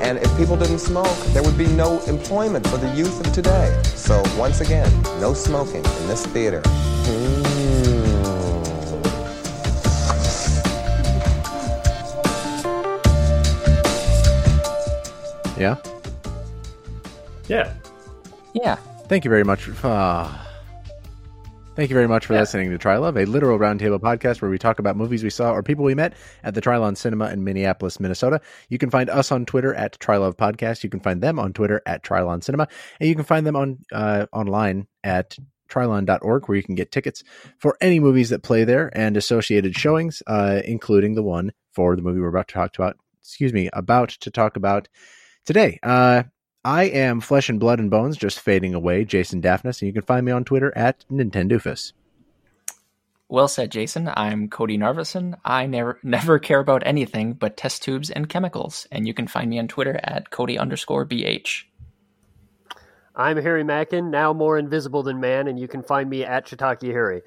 And if people didn't smoke, there would be no employment for the youth of today. So once again, no smoking in this theater. Mm. Yeah. Yeah. Yeah. Thank you very much. Uh, thank you very much for Yeah. listening to Trylove, a literal roundtable podcast where we talk about movies we saw or people we met at the Trylon Cinema in Minneapolis, Minnesota. You can find us on Twitter at Trylove Podcast. You can find them on Twitter at Trylon Cinema, and you can find them on uh, online at trylon.org where you can get tickets for any movies that play there and associated showings, uh, including the one for the movie we're about to talk about. Excuse me, about to talk about today. Uh, I am Flesh and Blood and Bones, just fading away, Jason Daphnis, and you can find me on Twitter at Nintendoofus. Well said, Jason. I'm Cody Narvison. I never never care about anything but test tubes and chemicals. And you can find me on Twitter at Cody underscore BH. I'm Harry Mackin, now more invisible than man, and you can find me at Shiitake Harry.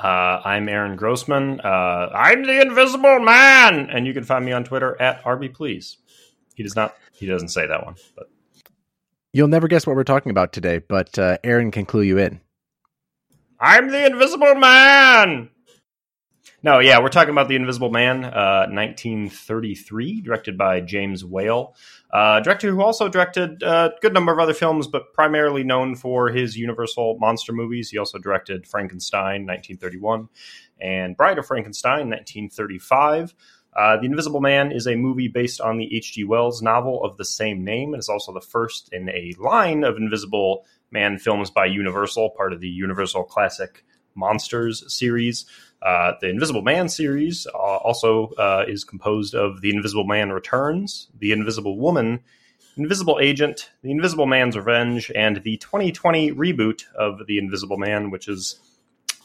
Uh, I'm Aaron Grossman. Uh, I'm the Invisible Man, and you can find me on Twitter at RB Please. He does not. He doesn't say that one, but You'll never guess what we're talking about today, but uh, Aaron can clue you in. I'm the Invisible Man. No, yeah, we're talking about the Invisible Man, uh, 1933, directed by James Whale, uh, director who also directed a good number of other films, but primarily known for his Universal monster movies. He also directed Frankenstein, 1931, and Bride of Frankenstein, 1935. Uh, the Invisible Man is a movie based on the H.G. Wells novel of the same name. It is also the first in a line of Invisible Man films by Universal, part of the Universal Classic Monsters series. Uh, the Invisible Man series uh, also uh, is composed of The Invisible Man Returns, The Invisible Woman, Invisible Agent, The Invisible Man's Revenge, and the 2020 reboot of The Invisible Man, which is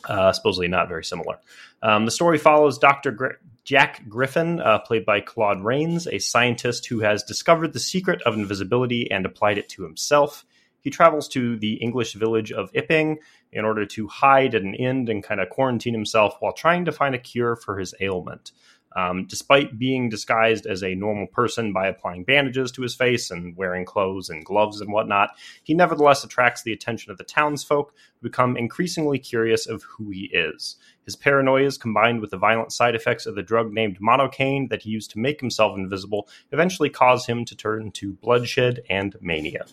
uh, supposedly not very similar. Um, the story follows Dr. Jack Griffin, uh, played by Claude Rains, a scientist who has discovered the secret of invisibility and applied it to himself. He travels to the English village of Iping in order to hide at an inn and kind of quarantine himself while trying to find a cure for his ailment. Um, despite being disguised as a normal person by applying bandages to his face and wearing clothes and gloves and whatnot, he nevertheless attracts the attention of the townsfolk who become increasingly curious of who he is. His paranoias, combined with the violent side effects of the drug named monocaine that he used to make himself invisible, eventually cause him to turn to bloodshed and mania.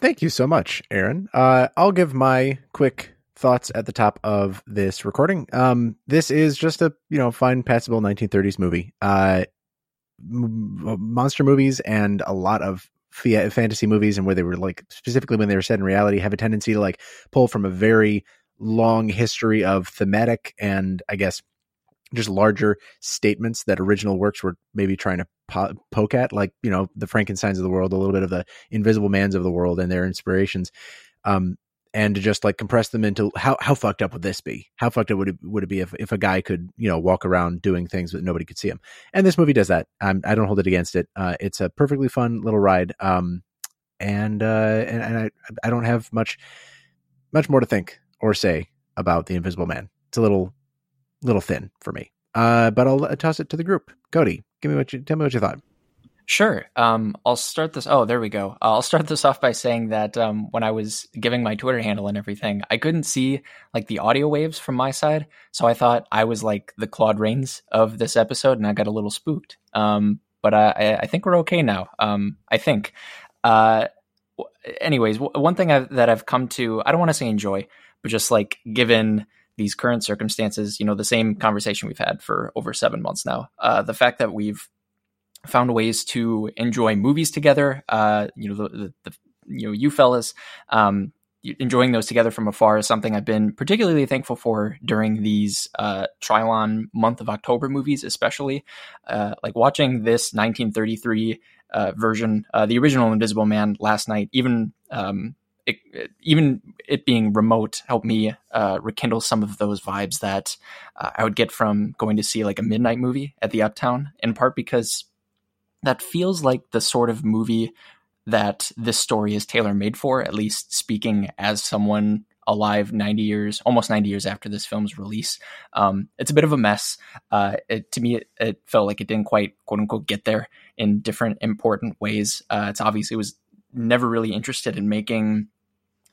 Thank you so much, Aaron. Uh, I'll give my quick thoughts at the top of this recording. Um, this is just a you know fine, passable 1930s movie. Uh, m- monster movies and a lot of fa- fantasy movies, and where they were like specifically when they were set in reality, have a tendency to like pull from a very long history of thematic and I guess just larger statements that original works were maybe trying to po- poke at, like you know the Frankenstein's of the world, a little bit of the Invisible Man's of the world, and their inspirations, um, and to just like compress them into how how fucked up would this be? How fucked up would it would it be if if a guy could you know walk around doing things that nobody could see him? And this movie does that. Um, I don't hold it against it. Uh, it's a perfectly fun little ride. Um, and uh, and, and I I don't have much much more to think or say about the Invisible Man. It's a little little thin for me. Uh, but I'll uh, toss it to the group. Cody, give me what you tell me what you thought. Sure. Um, I'll start this. Oh, there we go. I'll start this off by saying that um, when I was giving my Twitter handle and everything, I couldn't see like the audio waves from my side, so I thought I was like the Claude Rains of this episode, and I got a little spooked. Um, but uh, I, I think we're okay now. Um, I think. Uh, anyways, one thing I've, that I've come to, I don't want to say enjoy, but just like given these current circumstances, you know, the same conversation we've had for over seven months now. Uh, the fact that we've found ways to enjoy movies together, uh, you know, the, the, the you know, you fellas, um, enjoying those together from afar is something I've been particularly thankful for during these uh, Trylon month of October movies, especially. Uh, like watching this 1933 uh, version, uh, the original Invisible Man last night, even um, it, even it being remote helped me uh, rekindle some of those vibes that uh, I would get from going to see like a midnight movie at the Uptown, in part because that feels like the sort of movie that this story is tailor made for, at least speaking as someone alive 90 years, almost 90 years after this film's release. Um, it's a bit of a mess. Uh, it, to me, it, it, felt like it didn't quite, quote unquote, get there in different important ways. Uh, it's obviously was never really interested in making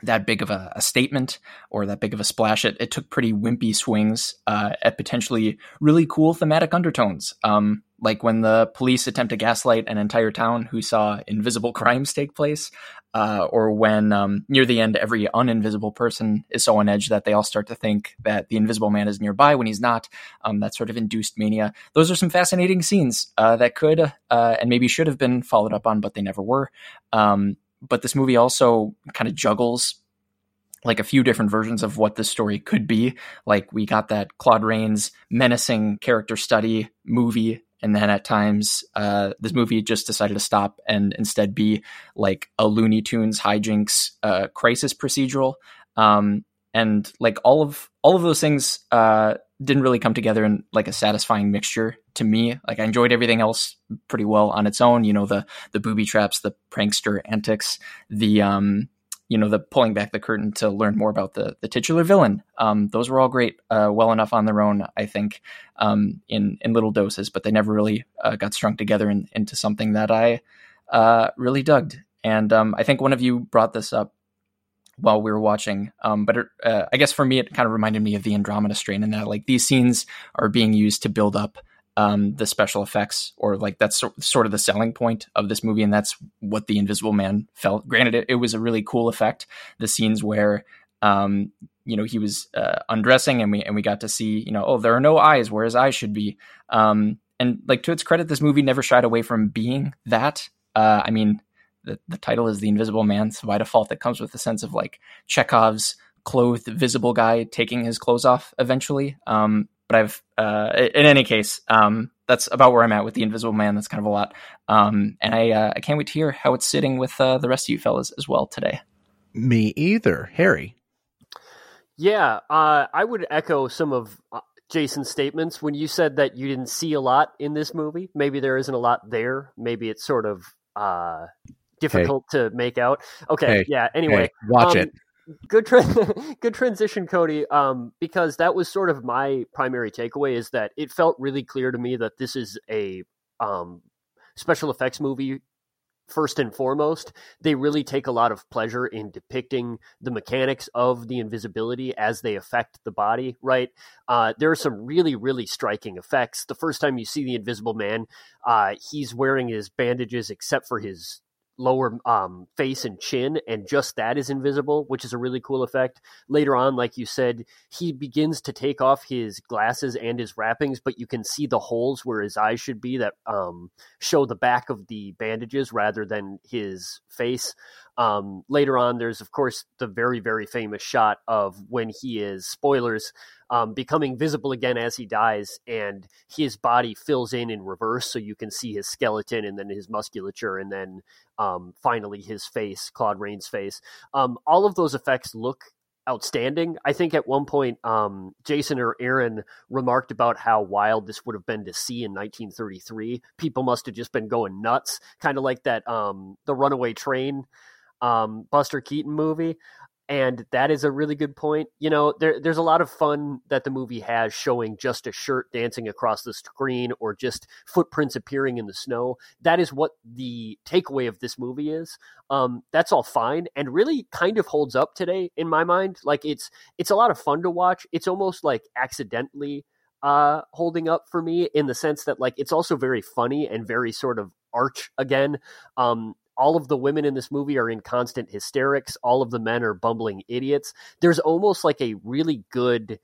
that big of a, a, statement or that big of a splash. It, it took pretty wimpy swings uh, at potentially really cool thematic undertones. Um, like when the police attempt to gaslight an entire town who saw invisible crimes take place, uh, or when um, near the end every uninvisible person is so on edge that they all start to think that the invisible man is nearby when he's not. Um, that sort of induced mania. Those are some fascinating scenes uh, that could uh, and maybe should have been followed up on, but they never were. Um, but this movie also kind of juggles like a few different versions of what this story could be. Like we got that Claude Rains menacing character study movie, and then at times uh, this movie just decided to stop and instead be like a Looney Tunes hijinks uh, crisis procedural. Um, and like all of all of those things uh, didn't really come together in like a satisfying mixture to me. Like I enjoyed everything else pretty well on its own. You know the the booby traps, the prankster antics, the um, you know the pulling back the curtain to learn more about the the titular villain. Um, those were all great, uh, well enough on their own, I think, um, in in little doses, but they never really uh, got strung together in, into something that I uh, really dug. And um, I think one of you brought this up while we were watching, um, but it, uh, I guess for me, it kind of reminded me of the Andromeda strain in that like these scenes are being used to build up um, the special effects, or like that's sort of the selling point of this movie, and that's what the Invisible Man felt. Granted, it, it was a really cool effect. The scenes where um, you know he was uh, undressing, and we and we got to see you know oh there are no eyes where his eyes should be. Um, and like to its credit, this movie never shied away from being that. Uh, I mean, the, the title is The Invisible Man, so by default, it comes with a sense of like Chekhov's clothed visible guy taking his clothes off eventually. Um, but I've uh, in any case, um, that's about where I'm at with the Invisible Man. That's kind of a lot, um, and I uh, I can't wait to hear how it's sitting with uh, the rest of you fellas as well today. Me either, Harry. Yeah, uh, I would echo some of uh, Jason's statements when you said that you didn't see a lot in this movie. Maybe there isn't a lot there. Maybe it's sort of uh, difficult hey. to make out. Okay, hey. yeah. Anyway, hey, watch um, it good tra- good transition cody um, because that was sort of my primary takeaway is that it felt really clear to me that this is a um, special effects movie first and foremost they really take a lot of pleasure in depicting the mechanics of the invisibility as they affect the body right uh, there are some really really striking effects the first time you see the invisible man uh, he's wearing his bandages except for his lower um, face and chin, and just that is invisible, which is a really cool effect. Later on, like you said, he begins to take off his glasses and his wrappings, but you can see the holes where his eyes should be that um, show the back of the bandages rather than his face. Um, later on, there's of course the very very famous shot of when he is spoilers um, becoming visible again as he dies, and his body fills in in reverse, so you can see his skeleton and then his musculature, and then um, finally his face, Claude Rains' face. Um, all of those effects look outstanding. I think at one point, um, Jason or Aaron remarked about how wild this would have been to see in 1933. People must have just been going nuts, kind of like that um, the Runaway Train um, Buster Keaton movie and that is a really good point. You know, there, there's a lot of fun that the movie has showing just a shirt dancing across the screen or just footprints appearing in the snow. That is what the takeaway of this movie is. Um, that's all fine and really kind of holds up today in my mind. Like it's it's a lot of fun to watch. It's almost like accidentally uh, holding up for me in the sense that like it's also very funny and very sort of arch again. Um, all of the women in this movie are in constant hysterics. All of the men are bumbling idiots. There's almost like a really good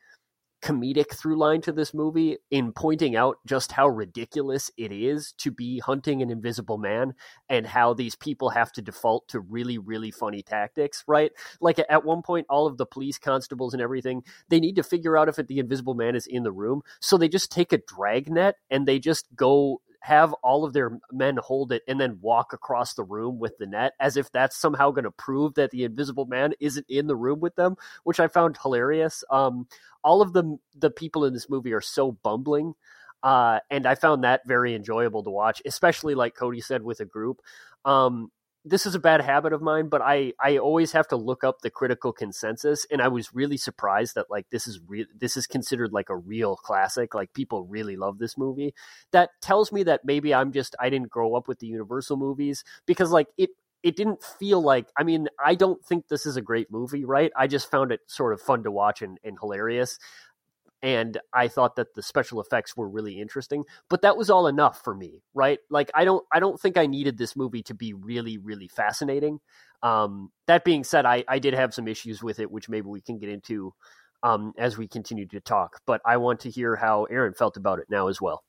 comedic through line to this movie in pointing out just how ridiculous it is to be hunting an invisible man and how these people have to default to really really funny tactics right like at one point all of the police constables and everything they need to figure out if the invisible man is in the room so they just take a dragnet and they just go have all of their men hold it and then walk across the room with the net as if that's somehow going to prove that the invisible man isn't in the room with them which i found hilarious. Um, all of the the people in this movie are so bumbling uh, and i found that very enjoyable to watch especially like cody said with a group. Um, this is a bad habit of mine, but I I always have to look up the critical consensus, and I was really surprised that like this is real. This is considered like a real classic. Like people really love this movie. That tells me that maybe I'm just I didn't grow up with the Universal movies because like it it didn't feel like I mean I don't think this is a great movie, right? I just found it sort of fun to watch and, and hilarious and I thought that the special effects were really interesting, but that was all enough for me, right? Like I don't I don't think I needed this movie to be really really fascinating. Um, that being said, I I did have some issues with it, which maybe we can get into um, as we continue to talk. But I want to hear how Aaron felt about it now as well.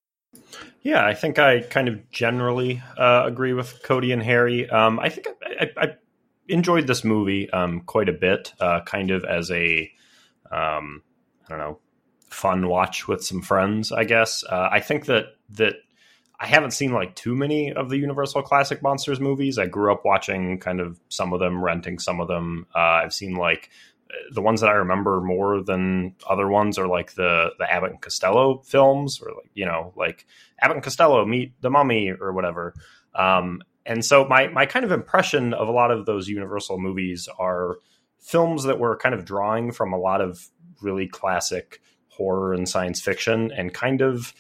Yeah, I think I kind of generally uh, agree with Cody and Harry. Um, I think I, I, I, enjoyed this movie um, quite a bit, uh, kind of as a um, I don't know fun watch with some friends. I guess uh, I think that that I haven't seen like too many of the Universal Classic Monsters movies. I grew up watching kind of some of them, renting some of them. Uh, I've seen like the ones that I remember more than other ones are like the the Abbott and Costello films, or like you know like Abbott and Costello meet the Mummy or whatever. Um, and so my my kind of impression of a lot of those Universal movies are films that were kind of drawing from a lot of really classic horror and science fiction and kind of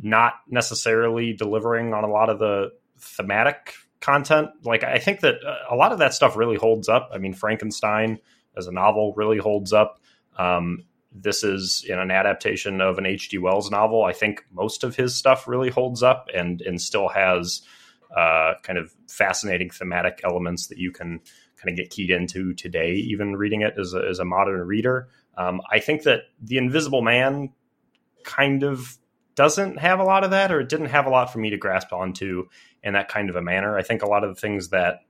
not necessarily delivering on a lot of the thematic content. Like I think that uh, a lot of that stuff really holds up. I mean, Frankenstein as a novel really holds up. Um, this is in an adaptation of an H.G. Wells novel. I think most of his stuff really holds up and and still has uh, kind of fascinating thematic elements that you can kind of get keyed into today, even reading it as a, as a modern reader. Um, I think that the Invisible Man kind of doesn't have a lot of that, or it didn't have a lot for me to grasp onto in that kind of a manner. I think a lot of the things that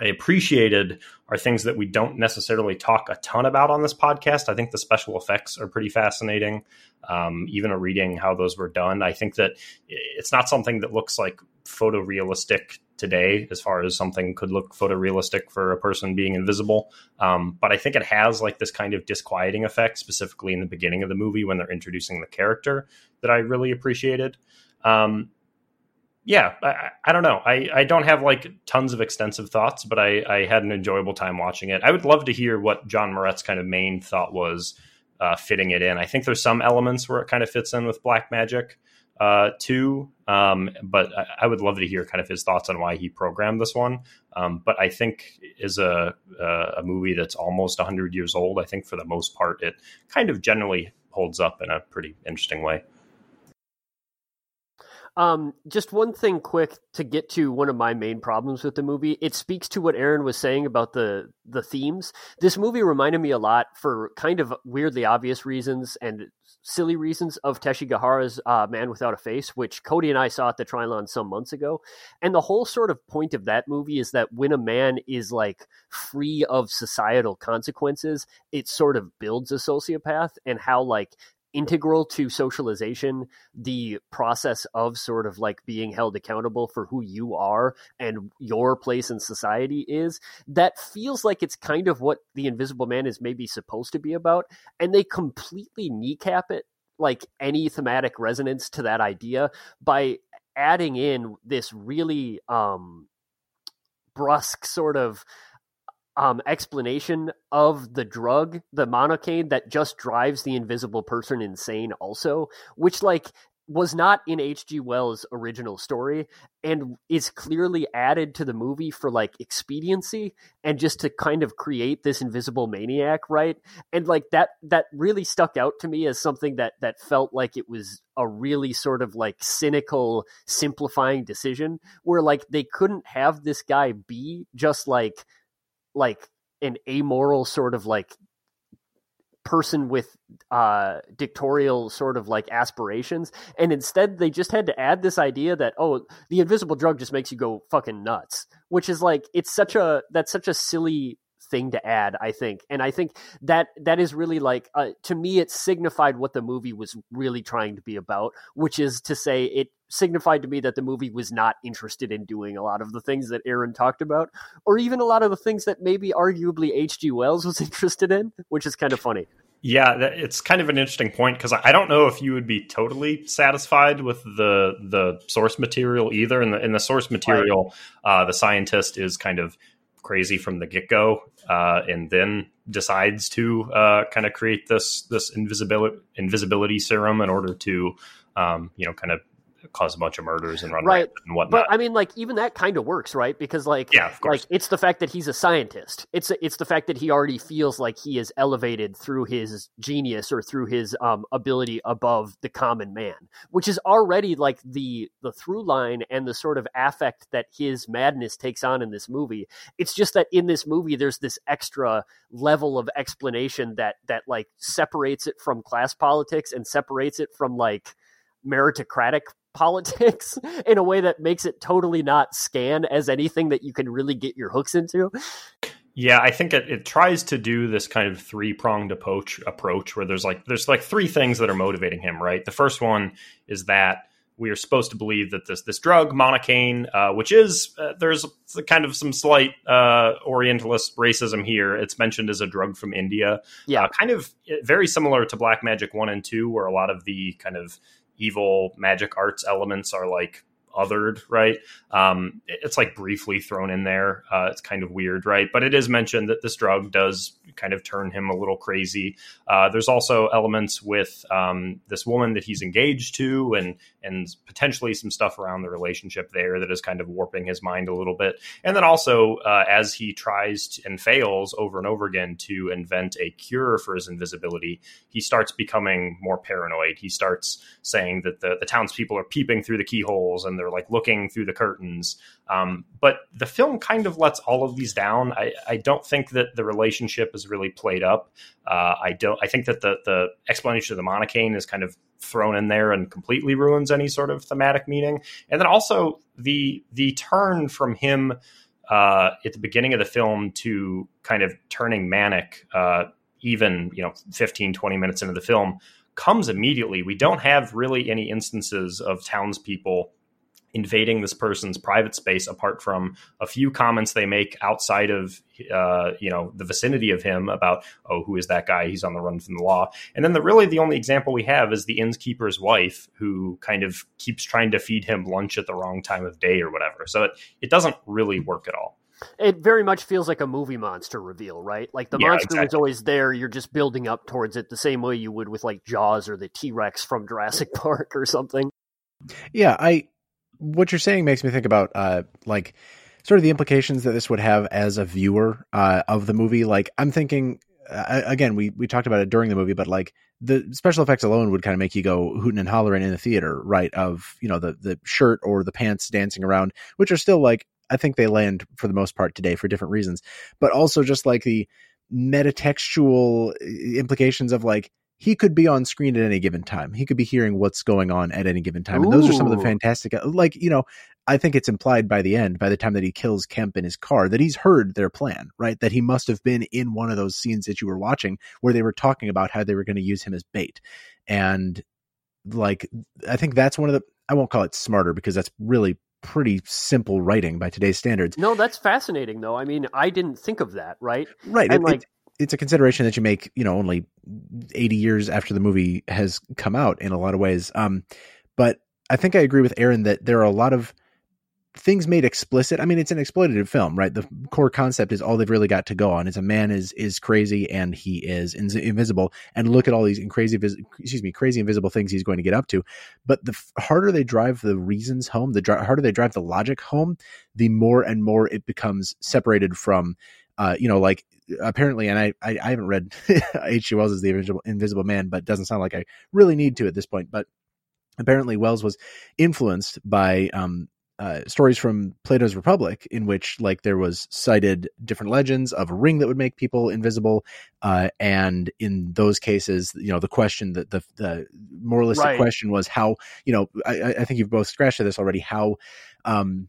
I appreciated are things that we don't necessarily talk a ton about on this podcast. I think the special effects are pretty fascinating. Um, even a reading how those were done, I think that it's not something that looks like photorealistic today as far as something could look photorealistic for a person being invisible. Um, but I think it has like this kind of disquieting effect, specifically in the beginning of the movie when they're introducing the character that I really appreciated. Um, yeah, I, I, don't know. I, I don't have like tons of extensive thoughts, but I, I had an enjoyable time watching it. I would love to hear what John Moret's kind of main thought was uh, fitting it in. I think there's some elements where it kind of fits in with Black Magic uh, too. Um, but I, I, would love to hear kind of his thoughts on why he programmed this one. Um, but I think is a a movie that's almost 100 years old. I think for the most part, it kind of generally holds up in a pretty interesting way. Um, just one thing quick to get to one of my main problems with the movie. It speaks to what Aaron was saying about the the themes. This movie reminded me a lot for kind of weirdly obvious reasons and silly reasons of Teshigahara's uh, Man Without a Face, which Cody and I saw at the Trylon some months ago. And the whole sort of point of that movie is that when a man is like free of societal consequences, it sort of builds a sociopath and how like integral to socialization the process of sort of like being held accountable for who you are and your place in society is that feels like it's kind of what the invisible man is maybe supposed to be about and they completely kneecap it like any thematic resonance to that idea by adding in this really um brusque sort of um, explanation of the drug, the monocaine, that just drives the invisible person insane, also, which, like, was not in H.G. Wells' original story and is clearly added to the movie for like expediency and just to kind of create this invisible maniac, right? And like that that really stuck out to me as something that that felt like it was a really sort of like cynical simplifying decision where like they couldn't have this guy be just like like an amoral sort of like person with uh, dictatorial sort of like aspirations, and instead they just had to add this idea that oh, the invisible drug just makes you go fucking nuts, which is like it's such a that's such a silly thing to add i think and i think that that is really like uh, to me it signified what the movie was really trying to be about which is to say it signified to me that the movie was not interested in doing a lot of the things that aaron talked about or even a lot of the things that maybe arguably hg wells was interested in which is kind of funny yeah, it's kind of an interesting point because I don't know if you would be totally satisfied with the the source material either. In the in the source material, uh, the scientist is kind of crazy from the get go, uh, and then decides to uh, kind of create this this invisibility invisibility serum in order to um, you know kind of cause a bunch of murders and run right and whatnot. But I mean, like even that kind of works, right? Because like, yeah, of like it's the fact that he's a scientist. It's it's the fact that he already feels like he is elevated through his genius or through his um, ability above the common man, which is already like the the through line and the sort of affect that his madness takes on in this movie. It's just that in this movie, there's this extra level of explanation that that like separates it from class politics and separates it from like meritocratic politics in a way that makes it totally not scan as anything that you can really get your hooks into. Yeah, I think it, it tries to do this kind of three pronged approach approach where there's like there's like three things that are motivating him, right? The first one is that we are supposed to believe that this this drug monocaine, uh, which is uh, there's kind of some slight uh, Orientalist racism here. It's mentioned as a drug from India, yeah, uh, kind of eh, very similar to Black Magic one and two, where a lot of the kind of evil magic arts elements are like othered, right? Um, it's like briefly thrown in there. Uh, it's kind of weird, right? But it is mentioned that this drug does kind of turn him a little crazy. Uh, there's also elements with um, this woman that he's engaged to, and and potentially some stuff around the relationship there that is kind of warping his mind a little bit. And then also, uh, as he tries to, and fails over and over again to invent a cure for his invisibility, he starts becoming more paranoid. He starts saying that the the townspeople are peeping through the keyholes and they're they're like looking through the curtains. Um, but the film kind of lets all of these down. I, I don't think that the relationship is really played up. Uh, I don't. I think that the the explanation of the monocaine is kind of thrown in there and completely ruins any sort of thematic meaning. And then also the the turn from him uh, at the beginning of the film to kind of turning manic, uh, even you know 15, 20 minutes into the film comes immediately. We don't have really any instances of townspeople invading this person's private space apart from a few comments they make outside of uh, you know the vicinity of him about oh who is that guy he's on the run from the law and then the really the only example we have is the innkeeper's wife who kind of keeps trying to feed him lunch at the wrong time of day or whatever so it, it doesn't really work at all it very much feels like a movie monster reveal, right? Like the yeah, monster exactly. was always there. You're just building up towards it the same way you would with like Jaws or the T Rex from Jurassic Park or something. Yeah, I what you're saying makes me think about uh, like sort of the implications that this would have as a viewer uh, of the movie. Like I'm thinking uh, again, we we talked about it during the movie, but like the special effects alone would kind of make you go hooting and hollering in the theater, right? Of you know the the shirt or the pants dancing around, which are still like I think they land for the most part today for different reasons, but also just like the metatextual uh, implications of like he could be on screen at any given time. He could be hearing what's going on at any given time. And those are some of the fantastic, uh, like, you know, I think it's implied by the end, by the time that he kills Kemp in his car, that he's heard their plan, right? That he must have been in one of those scenes that you were watching where they were talking about how they were going to use him as bait. And like, I think that's one of the, I won't call it smarter because that's really pretty simple writing by today's standards. No, that's fascinating though. I mean, I didn't think of that, right? Right. And it, like, it, it's a consideration that you make, you know, only 80 years after the movie has come out in a lot of ways. Um, but I think I agree with Aaron that there are a lot of things made explicit. I mean, it's an exploitative film, right? The core concept is all they've really got to go on is a man is is crazy and he is in- invisible, and look at all these crazy, excuse me, crazy invisible things he's going to get up to. But the harder they drive the reasons home, the harder they drive the logic home, the more and more it becomes separated from, uh, you know, like apparently, and I, I, I haven't read H.G. Wells as the Invisible, Invisible Man, but doesn't sound like I really need to at this point. But apparently, Wells was influenced by um, uh, stories from Plato's Republic in which like there was cited different legends of a ring that would make people invisible, uh, and in those cases, you know, the question that the the moralistic Right. question was how you know I, I- I think you've both scratched at this already how um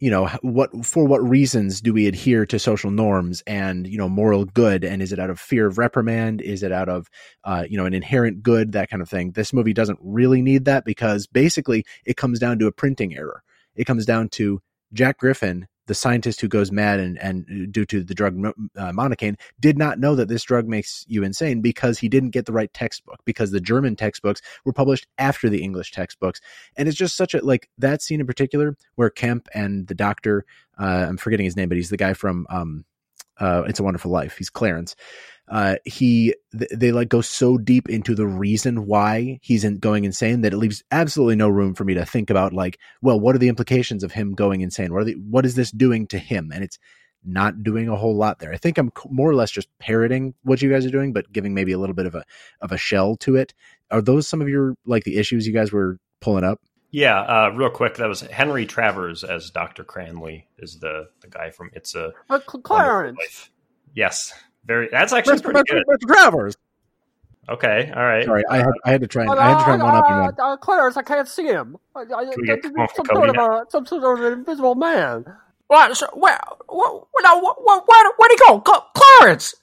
you know what for what reasons do we adhere to social norms and you know moral good? And is it out of fear of reprimand? Is it out of uh, you know an inherent good? That kind of thing. This movie doesn't really need that because basically it comes down to a printing error. It comes down to jack griffin the scientist who goes mad and, and due to the drug uh, monocaine did not know that this drug makes you insane because he didn't get the right textbook because the german textbooks were published after the english textbooks. And it's just such a like that scene in particular where kemp and the doctor uh, i'm forgetting his name but he's the guy from um uh it's a wonderful life. He's clarence uh he th- they like go so deep into the reason why he's in, going insane that it leaves absolutely no room for me to think about like well what are the implications of him going insane? What are the what is this doing to him? And it's not doing a whole lot there. I think i'm c- more or less just parroting what you guys are doing but giving maybe a little bit of a of a shell to it. Are those some of your like the issues you guys were pulling up? Yeah, uh, real quick, that was Henry Travers as Dr. Cranley is the the guy from It's a Clarence. Yes, very. That's actually pretty good. Travers. Okay, all right. Sorry, I had I had to try and I had to try and one up in one. Uh, Clarence, I can't see him. I, I, get that- off some, sort of a, some sort of an invisible man. What? So, where? Where? Where? Where? Where? Where'd he go? Cl- Clarence.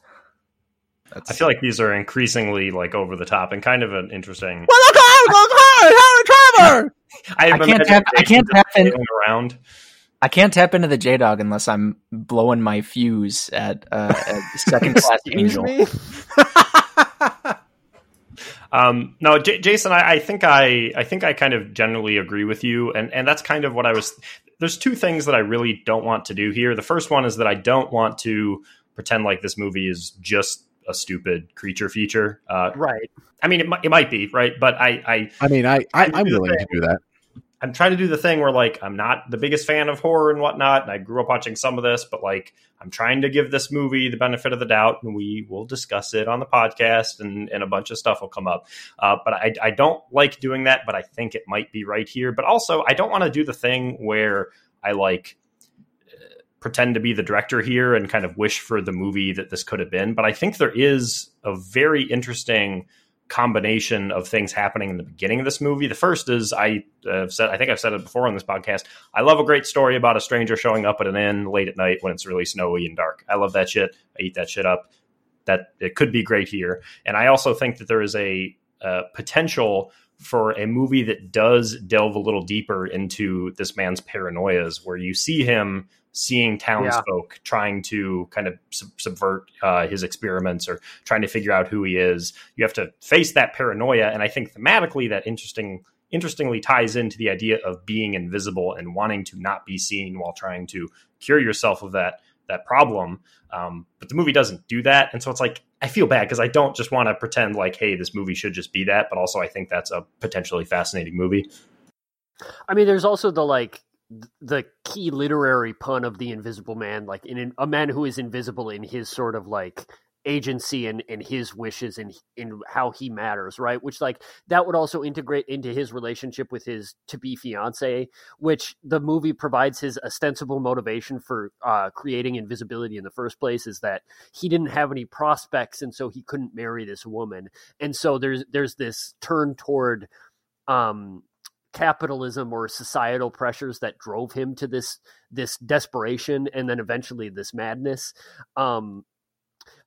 I feel like these are increasingly like over the top and kind of an interesting. Well, look at look at Harry Trevor. I, I can't tap- I can't tap in- around. I can't tap into the J Dog unless I'm blowing my fuse at, uh, at second class angel. me. Um, no, J- Jason, I, I think I, I think I kind of generally agree with you, and and that's kind of what I was. There's two things that I really don't want to do here. The first one is that I don't want to pretend like this movie is just a stupid creature feature. Uh, Right. I mean, it, might- it might be right, but I, I I mean, I, I I'm willing to do that. I'm trying to do the thing where like I'm not the biggest fan of horror and whatnot, and I grew up watching some of this, but like I'm trying to give this movie the benefit of the doubt, and we will discuss it on the podcast, and, and a bunch of stuff will come up. Uh, but I, I don't like doing that, but I think it might be right here. But also, I don't want to do the thing where I like pretend to be the director here and kind of wish for the movie that this could have been. But I think there is a very interesting combination of things happening in the beginning of this movie. The first is I uh, said I think I've said it before on this podcast. I love a great story about a stranger showing up at an inn late at night when it's really snowy and dark. I love that shit. I eat that shit up. That it could be great here, and I also think that there is a uh, potential for a movie that does delve a little deeper into this man's paranoias, where you see him seeing townsfolk trying to kind of sub- subvert uh, his experiments or trying to figure out who he is. You have to face that paranoia, and I think thematically that interesting interestingly ties into the idea of being invisible and wanting to not be seen while trying to cure yourself of that that problem. Um, but the movie doesn't do that, and so it's like I feel bad because I don't just want to pretend like, hey, this movie should just be that, but also I think that's a potentially fascinating movie. I mean, there's also the like the key literary pun of the Invisible Man, like in a man who is invisible in his sort of like agency and, and his wishes and in how he matters, right? Which like that would also integrate into his relationship with his to be fiance, which the movie provides his ostensible motivation for uh, creating invisibility in the first place is that he didn't have any prospects and so he couldn't marry this woman, and so there's there's this turn toward um capitalism or societal pressures that drove him to this this desperation and then eventually this madness um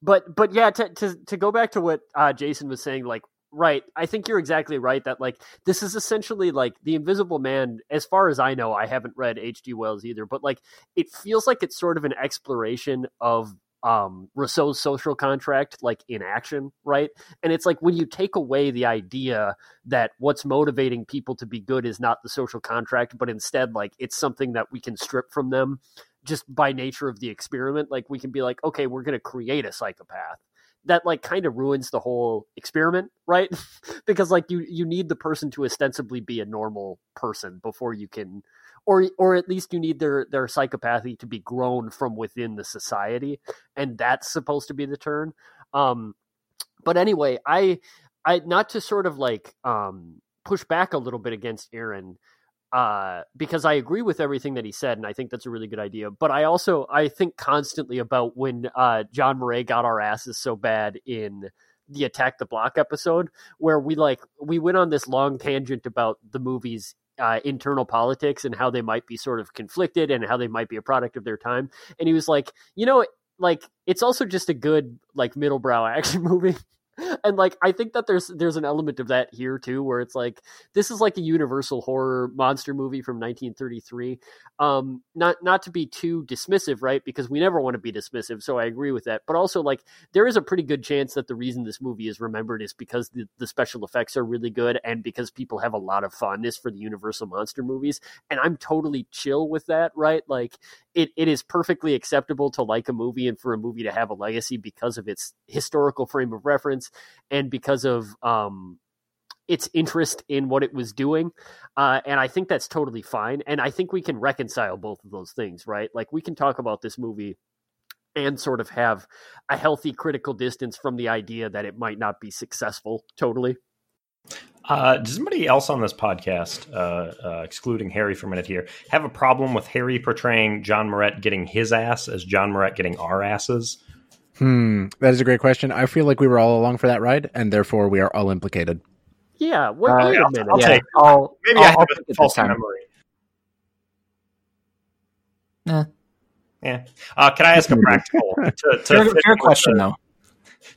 but but yeah to to, to go back to what uh jason was saying like right i think you're exactly right that like this is essentially like the invisible man as far as i know i haven't read hg wells either but like it feels like it's sort of an exploration of um rousseau's social contract like in action right? And it's like when you take away the idea that what's motivating people to be good is not the social contract but instead like it's something that we can strip from them just by nature of the experiment like we can be like okay we're going to create a psychopath. That like kind of ruins the whole experiment right? Because like you you need the person to ostensibly be a normal person before you can or or at least you need their their psychopathy to be grown from within the society and that's supposed to be the turn. Um but anyway i i not to sort of like um push back a little bit against aaron uh, because I agree with everything that he said, and I think that's a really good idea. But I also I think constantly about when uh, John Moret got our asses so bad in the Attack the Block episode, where we like we went on this long tangent about the movie's uh, internal politics and how they might be sort of conflicted and how they might be a product of their time. And he was like, you know, like it's also just a good like middlebrow action movie and like I think that there's there's an element of that here too, where it's like this is like a universal horror monster movie from 1933. Um, not not to be too dismissive, right? Because we never want to be dismissive, so I agree with that. But also, like there is a pretty good chance that the reason this movie is remembered is because the, the special effects are really good and because people have a lot of fondness for the Universal monster movies. And I'm totally chill with that, right? Like it, it is perfectly acceptable to like a movie and for a movie to have a legacy because of its historical frame of reference and because of um, its interest in what it was doing. Uh, and I think that's totally fine. And I think we can reconcile both of those things, right? Like we can talk about this movie and sort of have a healthy critical distance from the idea that it might not be successful totally. Uh, does anybody else on this podcast, uh, uh, excluding Harry for a minute here, have a problem with Harry portraying John Moret getting his ass as John Moret getting our asses? Hmm, that is a great question. I feel like we were all along for that ride, and therefore we are all implicated. Yeah, wait, Uh, wait yeah, a minute. I'll yeah, take- I'll, Maybe I'll, I have I'll a take it this false memory. Nah. Yeah. Uh, can I ask a practical to, to Fair, fair question the- though.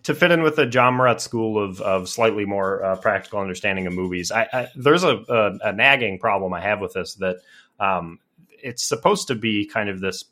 to fit in with the John Moret school of, of slightly more uh, practical understanding of movies, I, I, there's a, a, a nagging problem I have with this that um, it's supposed to be kind of this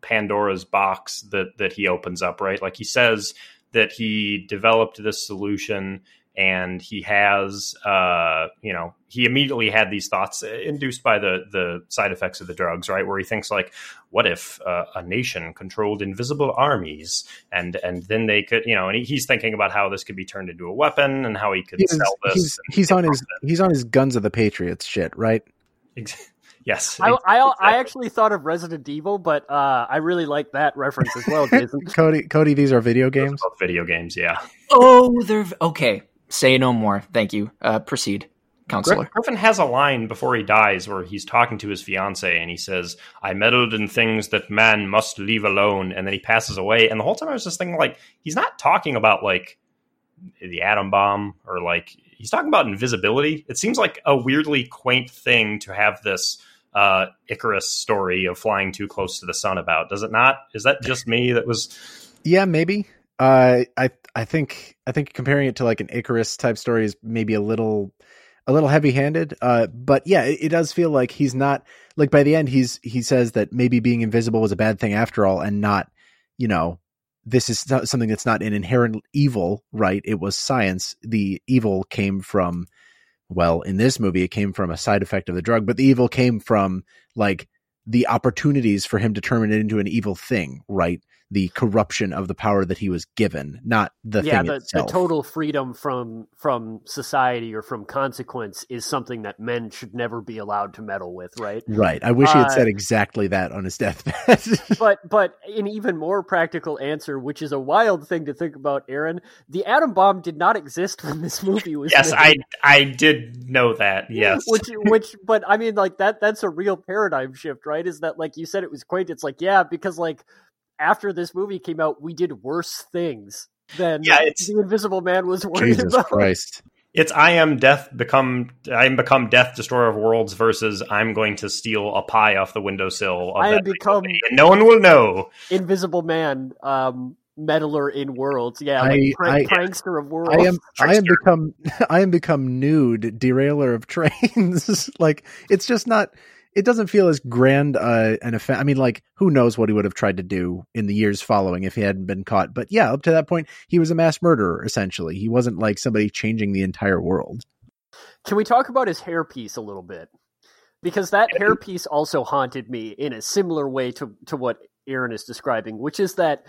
Pandora's box that that he opens up, right? Like he says that he developed this solution and he has uh you know he immediately had these thoughts induced by the the side effects of the drugs right where he thinks like what if uh, a nation controlled invisible armies and and then they could you know and he, he's thinking about how this could be turned into a weapon and how he could He's, sell this he's, he's on his profit. he's on his guns of the Patriots shit, right? Ex- yes I, I, I actually thought of Resident Evil, but uh, I really like that reference as well, Jason. Cody, Cody, these are video games. Both video games yeah Oh, they're okay. Say no more. Thank you. Uh, proceed, counselor. Gri- Griffin has a line before he dies where he's talking to his fiance and he says, I meddled in things that man must leave alone. And then he passes away. And the whole time I was just thinking, like, he's not talking about, like, the atom bomb or, like, he's talking about invisibility. It seems like a weirdly quaint thing to have this uh, Icarus story of flying too close to the sun about. Does it not? Is that just me that was. Yeah, maybe. Uh, I I think I think comparing it to like an Icarus type story is maybe a little a little heavy handed. Uh, but yeah, it, it does feel like he's not like by the end he's he says that maybe being invisible was a bad thing after all, and not you know this is something that's not an inherent evil, right? It was science. The evil came from well, in this movie, it came from a side effect of the drug, but the evil came from like the opportunities for him to turn it into an evil thing, right? The corruption of the power that he was given, not the yeah, thing the, the total freedom from from society or from consequence is something that men should never be allowed to meddle with, right? right. I wish he had Uh, said exactly that on his deathbed. but but an even more practical answer, which is a wild thing to think about, Aaron, the atom bomb did not exist when this movie was Yes, I. I did know that. Yes. which which but I mean like that that's a real paradigm shift, right? Is that like you said it was quaint? It's like, yeah, because like after this movie came out, we did worse things than Yeah, it's- the Invisible Man was worried Jesus about. Christ. It's I am death become I am become death destroyer of worlds versus I'm going to steal a pie off the windowsill. Of I that have become and no one will know. Invisible Man, um, meddler in worlds. Yeah, I- like prank, I- prankster of worlds. I am I am become I am become nude derailer of trains. like it's just not it doesn't feel as grand uh, an effect. I mean, like who knows what he would have tried to do in the years following if he hadn't been caught. But yeah, up to that point, he was a mass murderer. Essentially, he wasn't like somebody changing the entire world. Can we talk about his hairpiece a little bit? Because that hairpiece also haunted me in a similar way to, to what Aaron is describing, which is that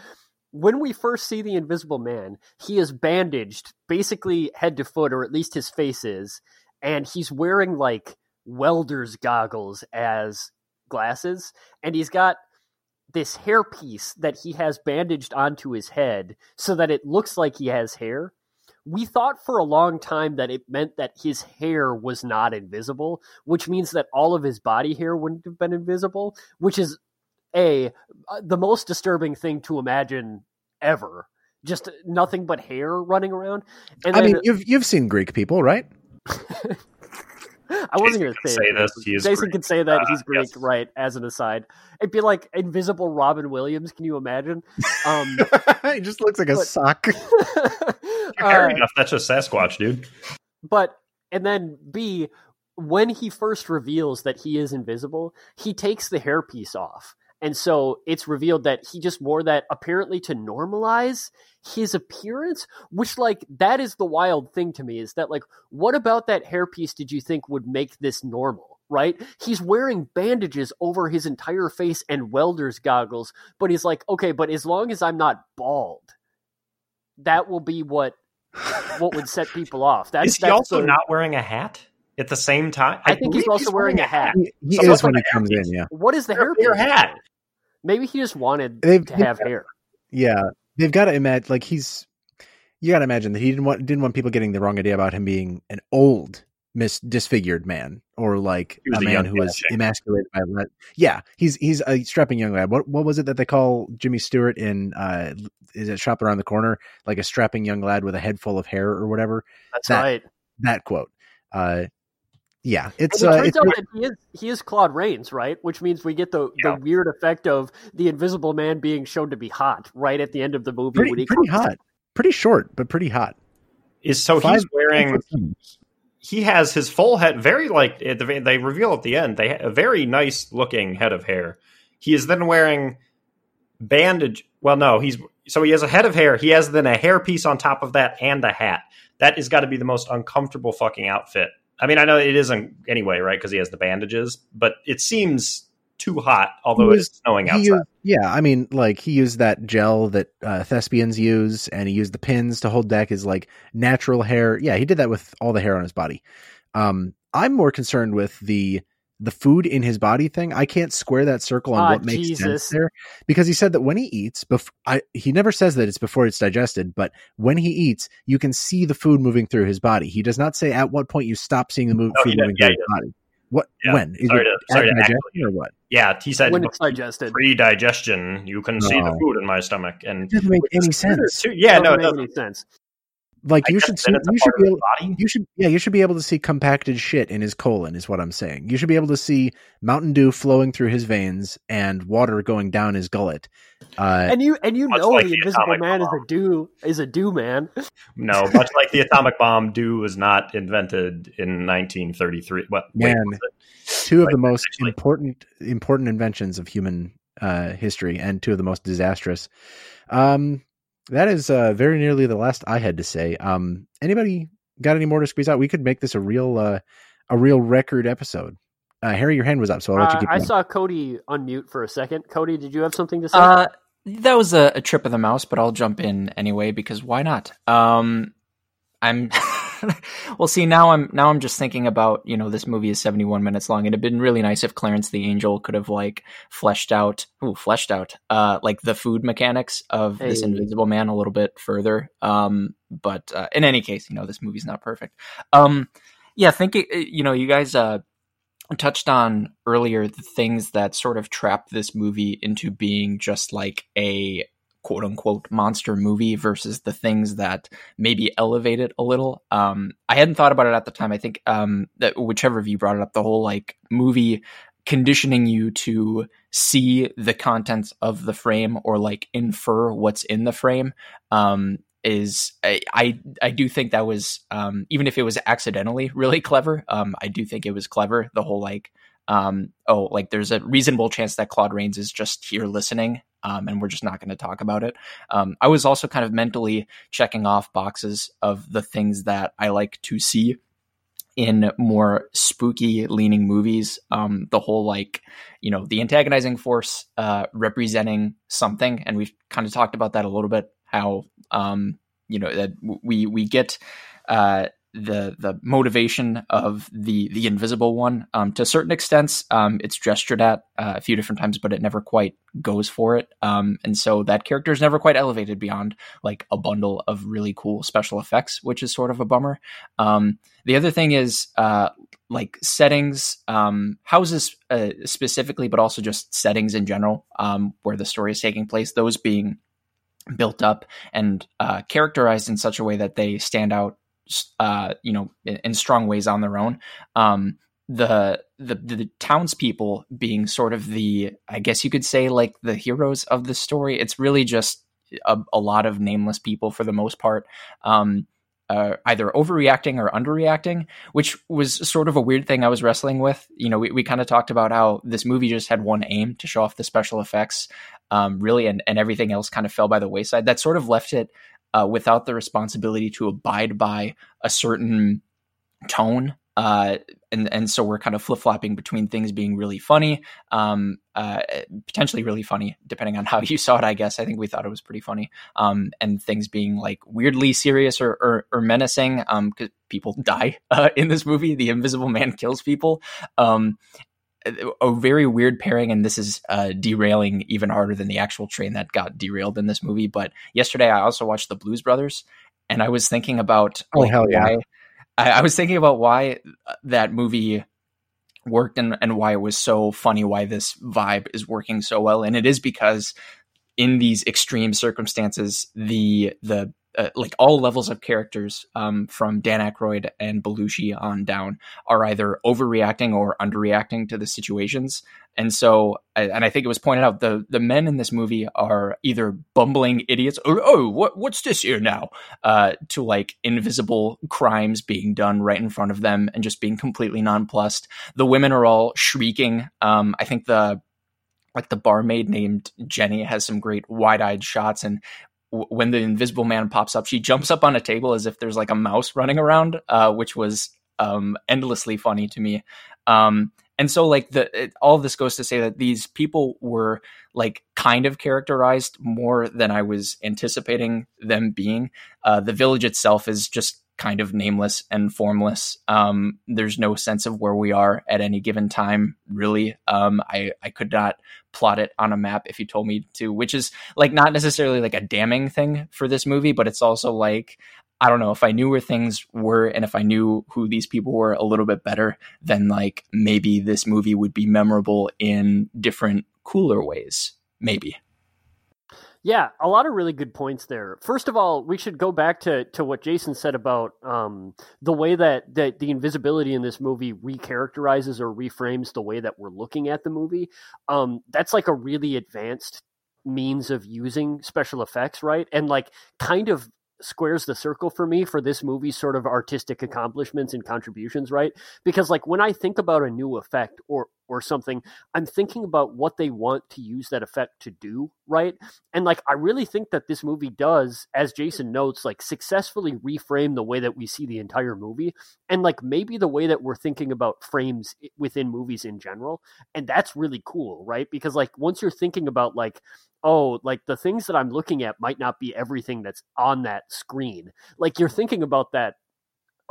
when we first see the Invisible Man, he is bandaged basically head to foot, or at least his face is, and he's wearing like welder's goggles as glasses, and he's got this hairpiece that he has bandaged onto his head so that it looks like he has hair. we thought for a long time that it meant that his hair was not invisible, which means that all of his body hair wouldn't have been invisible, which is a uh, the most disturbing thing to imagine ever. Just nothing but hair running around. And I then, mean, you've you've seen Greek people, right? I wasn't going to say, say this. Jason can say that uh, he's Greek, yes. right? As an aside, it'd be like invisible Robin Williams. Can you imagine? Um, he just looks like a but, sock. Fair uh, enough. That's just Sasquatch, dude. But and then B, when he first reveals that he is invisible, he takes the hairpiece off. And so it's revealed that he just wore that apparently to normalize his appearance, which like that is the wild thing to me is that like what about that hairpiece did you think would make this normal? Right? He's wearing bandages over his entire face and welder's goggles, but he's like, okay, but as long as I'm not bald, that will be what what would set people off. That's, is he that's also the, not wearing a hat at the same time? I, I think he's also he's wearing, wearing, a hat. He, he so is when he comes in. Yeah. What is the hair? Your hat. Maybe he just wanted they've, to have hair. Yeah, they've got to imagine like he's. You got to imagine that he didn't want didn't want people getting the wrong idea about him being an old mis disfigured man or like a, a man who was emasculated by that. Yeah, he's he's a strapping young lad. What what was it that they call Jimmy Stewart in uh is it Shop Around the Corner? Like a strapping young lad with a head full of hair or whatever. That's that, right. That quote. Uh yeah, it's. it uh, turns it's, out that he is he is Claude Rains, right? Which means we get the, yeah. the weird effect of the Invisible Man being shown to be hot right at the end of the movie. Pretty, pretty hot, pretty short, but pretty hot. Is so Five, he's wearing. He has his full head, very like they reveal at the end. They a very nice looking head of hair. He is then wearing bandage. Well, no, he's so he has a head of hair. He has then a hair piece on top of that and a hat. That has got to be the most uncomfortable fucking outfit I mean, I know it isn't anyway, right? Because he has the bandages, but it seems too hot, although was, it's snowing outside. Used, yeah, I mean, like he used that gel that uh, thespians use, and he used the pins to hold back his like natural hair. Yeah, he did that with all the hair on his body. Um, I'm more concerned with the the food in his body thing. I can't square that circle on ah, what makes Jesus. sense there because he said that when he eats, bef- I, he never says that it's before it's digested, but when he eats, you can see the food moving through his body. He does not say at what point you stop seeing the move, no, food moving yeah, through his body. What? Yeah. When? Is sorry it to, sorry digestion or what? Yeah, he said when it's digested, pre-digestion, you can no. see the food in my stomach, and it doesn't make any sense. Too, yeah, no, it doesn't make any sense like I you should see, you should be able, you should yeah you should be able to see compacted shit in his colon is what I'm saying. You should be able to see Mountain Dew flowing through his veins and water going down his gullet. Uh, and you and you know like the Invisible Man bomb. is a dew is a dew man. No, much like the atomic bomb, dew was not invented in 1933. What man, two of like, the most actually. important important inventions of human uh, history and two of the most disastrous. Um, that is uh, very nearly the last I had to say. Um, anybody got any more to squeeze out? We could make this a real uh, a real record episode. Uh, Harry, your hand was up, so I'll let you uh, keep. I going. saw Cody unmute for a second. Cody, did you have something to say? Uh, that was a, a, trip of the mouse, but I'll jump in anyway because why not? Um, I'm well, see now I'm now I'm just thinking about you know this movie is 71 minutes long. It'd been really nice if Clarence the Angel could have like fleshed out, ooh, fleshed out, uh, like the food mechanics of hey. this Invisible Man a little bit further. Um, but uh, in any case, you know this movie's not perfect. Um, yeah, thinking you know you guys uh touched on earlier the things that sort of trap this movie into being just like a quote unquote monster movie versus the things that maybe elevate it a little. Um, I hadn't thought about it at the time. I think um, that whichever of you brought it up, the whole like movie conditioning you to see the contents of the frame or like infer what's in the frame um, is I, I, I do think that was um, even if it was accidentally really clever. Um, I do think it was clever. The whole like um, oh, like there's a reasonable chance that Claude Rains is just here listening, um, and we're just not going to talk about it. Um, I was also kind of mentally checking off boxes of the things that I like to see in more spooky leaning movies. Um, the whole like, you know, the antagonizing force uh, representing something, and we've kind of talked about that a little bit. How um, you know that we we get uh, the the motivation of the the invisible one. Um, to certain extents um, it's gestured at uh, a few different times but it never quite goes for it. Um, and so that character is never quite elevated beyond like a bundle of really cool special effects which is sort of a bummer. Um, the other thing is uh, like settings um, houses uh, specifically but also just settings in general um, where the story is taking place those being built up and uh, characterized in such a way that they stand out uh, you know, in, in, strong ways on their own. Um, the, the the townspeople being sort of the, I guess you could say, like the heroes of the story. It's really just a, a lot of nameless people for the most part. Um, uh, either overreacting or underreacting, which was sort of a weird thing I was wrestling with. You know, we, we kind of talked about how this movie just had one aim to show off the special effects, um, really, and, and everything else kind of fell by the wayside. That sort of left it uh, without the responsibility to abide by a certain tone. Uh, and and so we're kind of flip flopping between things being really funny, um, uh, potentially really funny, depending on how you saw it. I guess I think we thought it was pretty funny, um, and things being like weirdly serious or or, or menacing because um, people die uh, in this movie. The Invisible Man kills people, um, a very weird pairing, and this is uh, derailing even harder than the actual train that got derailed in this movie. But yesterday, I also watched the Blues Brothers, and I was thinking about oh like, hell yeah, why, I, I, was thinking about why uh, that movie worked and and why it was so funny, why this vibe is working so well, and it is because in these extreme circumstances, the the uh, like all levels of characters um, from Dan Aykroyd and Belushi on down are either overreacting or underreacting to the situations. And so, and I think it was pointed out the the men in this movie are either bumbling idiots or oh, what what's this here now? Uh, to like invisible crimes being done right in front of them and just being completely nonplussed. The women are all shrieking. Um, I think the like the barmaid named Jenny has some great wide-eyed shots and when the invisible man pops up, she jumps up on a table as if there's like a mouse running around, uh, which was um, endlessly funny to me. Um, and so, like the it, all this goes to say that these people were like kind of characterized more than I was anticipating them being. Uh, the village itself is just kind of nameless and formless. Um, there's no sense of where we are at any given time, really. Um, I, I could not plot it on a map if you told me to, which is like not necessarily like a damning thing for this movie, but it's also like, I don't know, if I knew where things were and if I knew who these people were a little bit better, then like maybe this movie would be memorable in different, cooler ways. Maybe. Yeah, a lot of really good points there. First of all, we should go back to, to what Jason said about um, the way that, that the invisibility in this movie recharacterizes or reframes the way that we're looking at the movie. Um, that's like a really advanced means of using special effects, right? And like kind of squares the circle for me for this movie's sort of artistic accomplishments and contributions, right? Because like when I think about a new effect or or something, I'm thinking about what they want to use that effect to do, right? And like I really think that this movie does, as Jason notes, like successfully reframe the way that we see the entire movie and like maybe the way that we're thinking about frames within movies in general. And that's really cool, right? Because like once you're thinking about like oh, like the things that I'm looking at might not be everything that's on that screen. Like you're thinking about that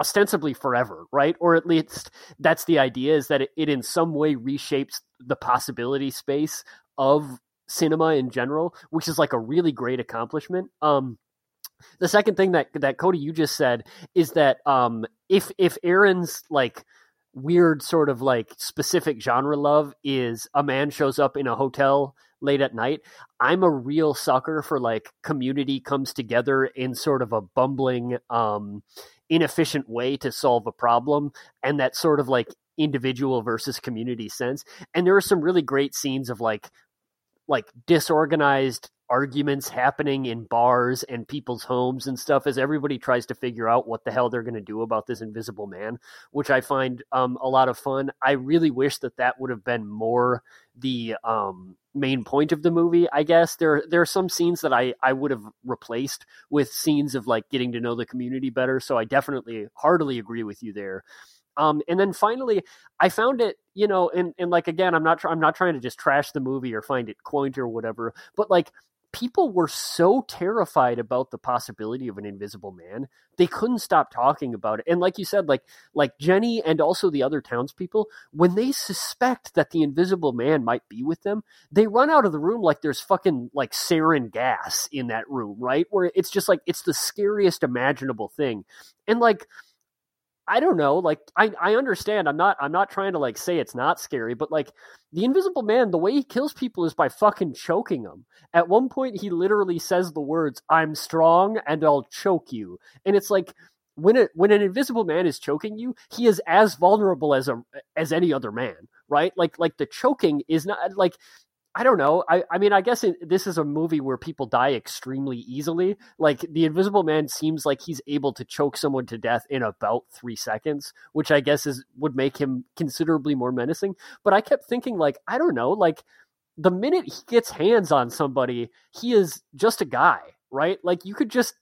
ostensibly forever, right? Or at least that's the idea is that it, it in some way reshapes the possibility space of cinema in general, which is like a really great accomplishment. Um, the second thing that that Cody you just said is that um, if if Aaron's like weird sort of like specific genre love is a man shows up in a hotel late at night. I'm a real sucker for like community comes together in sort of a bumbling um inefficient way to solve a problem and that sort of like individual versus community sense. And there are some really great scenes of like like disorganized arguments happening in bars and people's homes and stuff as everybody tries to figure out what the hell they're going to do about this invisible man which i find um, a lot of fun. I really wish that that would have been more the um, main point of the movie i guess. There there are some scenes that i i would have replaced with scenes of like getting to know the community better so i definitely heartily agree with you there. Um, and then finally, I found it, you know, and, and like again, I'm not I'm not trying to just trash the movie or find it quaint or whatever, but like people were so terrified about the possibility of an invisible man they couldn't stop talking about it. And like you said like like jenny and also the other townspeople when they suspect that the invisible man might be with them they run out of the room like there's fucking like sarin gas in that room right? Where it's just like it's the scariest imaginable thing. And like I don't know. Like I, I understand. I'm not I'm not trying to like say it's not scary, but like the Invisible Man, the way he kills people is by fucking choking them. At one point, he literally says the words "I'm strong and I'll choke you," and it's like when it when an Invisible Man is choking you, he is as vulnerable as a as any other man, right? Like like the choking is not like I don't know. I, I mean, I guess it, this is a movie where people die extremely easily. Like the Invisible Man seems like he's able to choke someone to death in about three seconds, which I guess is would make him considerably more menacing. But I kept thinking, like, I don't know, like the minute he gets hands on somebody, he is just a guy, right? Like you could just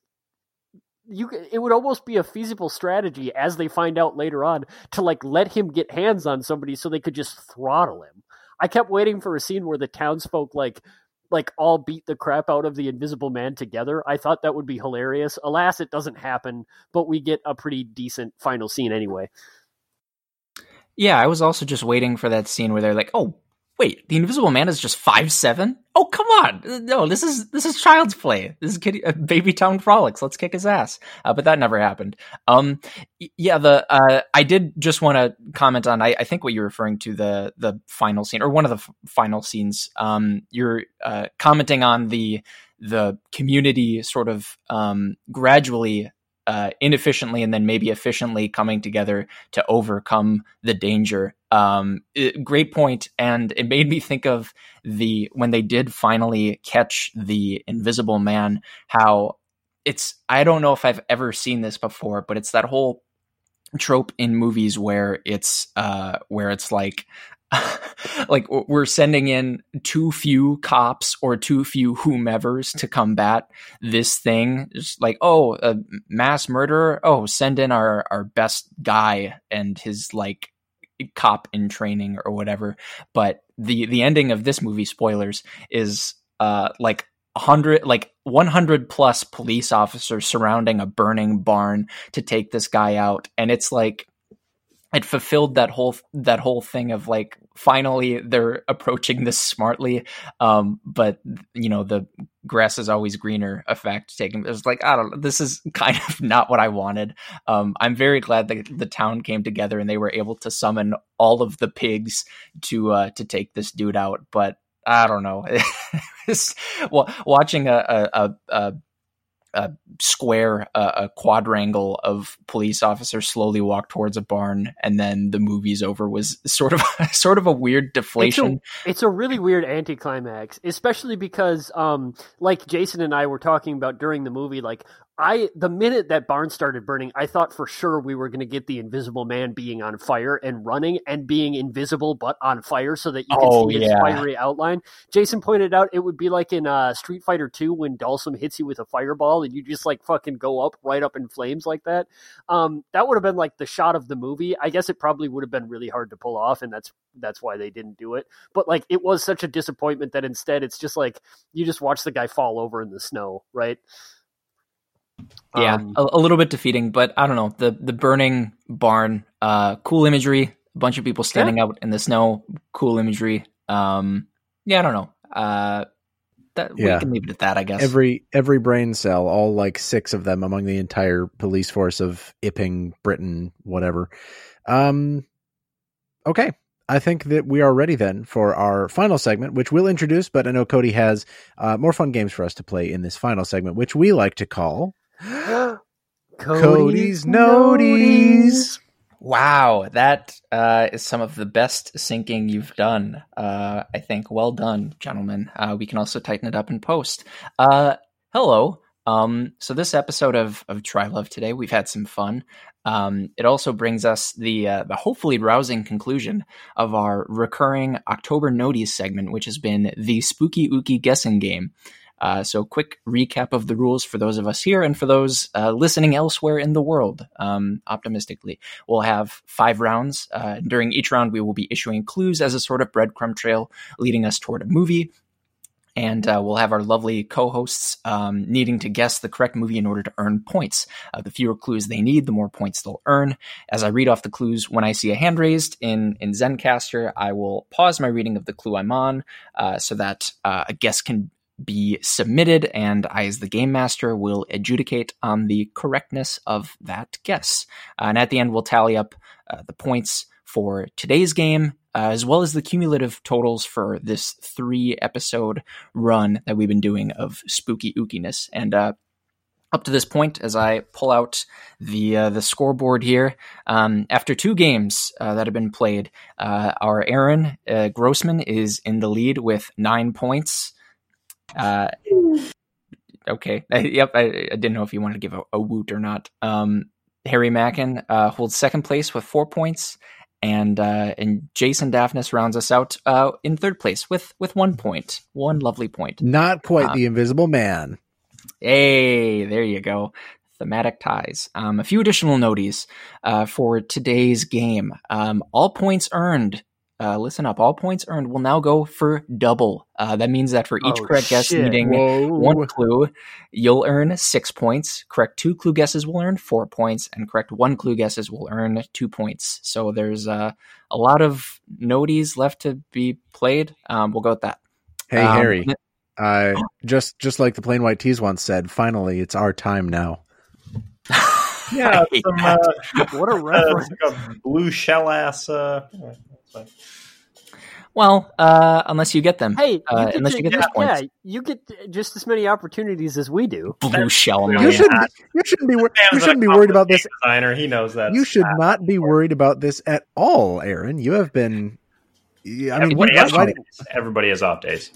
you it would almost be a feasible strategy as they find out later on to like let him get hands on somebody so they could just throttle him I kept waiting for a scene where the townsfolk like like all beat the crap out of the invisible man together. I thought that would be hilarious. Alas, it doesn't happen, but we get a pretty decent final scene anyway. Yeah, I was also just waiting for that scene where they're like, "Oh, wait, the Invisible Man is just five seven? Oh, come on! No, this is this is child's play. This is kid, uh, baby town frolics. Let's kick his ass. Uh, but that never happened. Um, yeah, the uh, I did just want to comment on. I, I, think what you're referring to the the final scene or one of the f- final scenes. Um, you're uh, commenting on the the community sort of um, gradually uh, inefficiently and then maybe efficiently coming together to overcome the danger. Um, it, great point, and it made me think of the when they did finally catch the Invisible Man. How it's I don't know if I've ever seen this before, but it's that whole trope in movies where it's uh where it's like like we're sending in too few cops or too few whomevers to combat this thing. It's like oh a mass murderer? Oh send in our our best guy and his like cop in training or whatever. But the the ending of this movie spoilers is uh like 100 like 100 plus police officers surrounding a burning barn to take this guy out. And it's like it fulfilled that whole that whole thing of like finally they're approaching this smartly um but you know the grass is always greener effect taking it's like i don't know this is kind of not what i wanted. Um i'm very glad that the town came together and they were able to summon all of the pigs to uh to take this dude out but i don't know. Well watching a a, a a square, uh, a quadrangle of police officers slowly walk towards a barn, and then the movie's over was sort of sort of a weird deflation. It's a, it's a really weird anticlimax, especially because, um, like Jason and I were talking about during the movie, like I the minute that barn started burning, I thought for sure we were going to get the Invisible Man being on fire and running and being invisible but on fire, so that you could oh, see yeah. its fiery outline. Jason pointed out it would be like in uh, Street Fighter Two when Dhalsim hits you with a fireball and you just like fucking go up right up in flames like that. Um, that would have been like the shot of the movie. I guess it probably would have been really hard to pull off, and that's that's why they didn't do it. But like it was such a disappointment that instead it's just like you just watch the guy fall over in the snow, right? Yeah, um, a, a, little bit defeating, but I don't know. The the burning barn, uh, cool imagery. A bunch of people standing yeah. out in the snow, cool imagery. Um, yeah, I don't know. Uh, that yeah. we can leave it at that, I guess. Every every brain cell, all like six of them among the entire police force of Iping, Britain, whatever. Um, okay, I think that we are ready then for our final segment, which we'll introduce. But I know Cody has uh, more fun games for us to play in this final segment, which we like to call Cody's, Noties. Wow, that uh, is some of the best syncing you've done. Uh, I think. Well done, gentlemen. Uh, we can also tighten it up in post. Uh, hello. Um, so this episode of of Trylove today, we've had some fun. Um, it also brings us the uh, the hopefully rousing conclusion of our recurring October Noties segment, which has been the Spooky Ooky guessing game. Uh, so, quick recap of the rules for those of us here and for those uh, listening elsewhere in the world. Um, optimistically, we'll have five rounds. Uh, during each round, we will be issuing clues as a sort of breadcrumb trail leading us toward a movie. and uh, we'll have our lovely co-hosts um, needing to guess the correct movie in order to earn points. Uh, the fewer clues they need, the more points they'll earn. As I read off the clues, when I see a hand raised in in Zencastr, I will pause my reading of the clue I'm on uh, so that a guess can be submitted, and I, as the game master, will adjudicate on the correctness of that guess. Uh, and at the end, we'll tally up uh, the points for today's game uh, as well as the cumulative totals for this three episode run that we've been doing of spooky ookiness. And uh, up to this point, as I pull out the uh, the scoreboard here, um, after two games uh, that have been played, uh, our Aaron uh, Grossman is in the lead with nine points. Uh, okay, yep, I, I, didn't know if you wanted to give a, a woot or not. Um, Harry Mackin uh, holds second place with four points, and uh, and Jason Daphnis rounds us out uh, in third place with with one point, one lovely point. Not quite uh, the Invisible Man. Hey, there you go. Thematic ties. Um, a few additional noties uh, for today's game. Um, all points earned uh, listen up. All points earned will now go for double. Uh, that means that for each Oh, correct guess shit. needing Whoa. one clue, you'll earn six points. Correct two clue guesses will earn four points, and correct one clue guesses will earn two points. So there's uh, a lot of noties left to be played. Um, we'll go with that. Hey Um, Harry, uh, just just like the plain white tees once said, finally it's our time now. Yeah, some, uh, What a uh, reference. it's like a blue shell ass. Yeah, that's fine. Well, uh, unless you get them, Hey, you Uh, get unless to- you get yeah, those points. yeah, you get just as many opportunities as we do. blue shell. You You shouldn't you shouldn't be wor- you shouldn't be worried about this. Designer, he knows that. You should not be worried about this at all, Aaron. You have been. I mean, Everybody, why- has why- off days. Everybody has off days.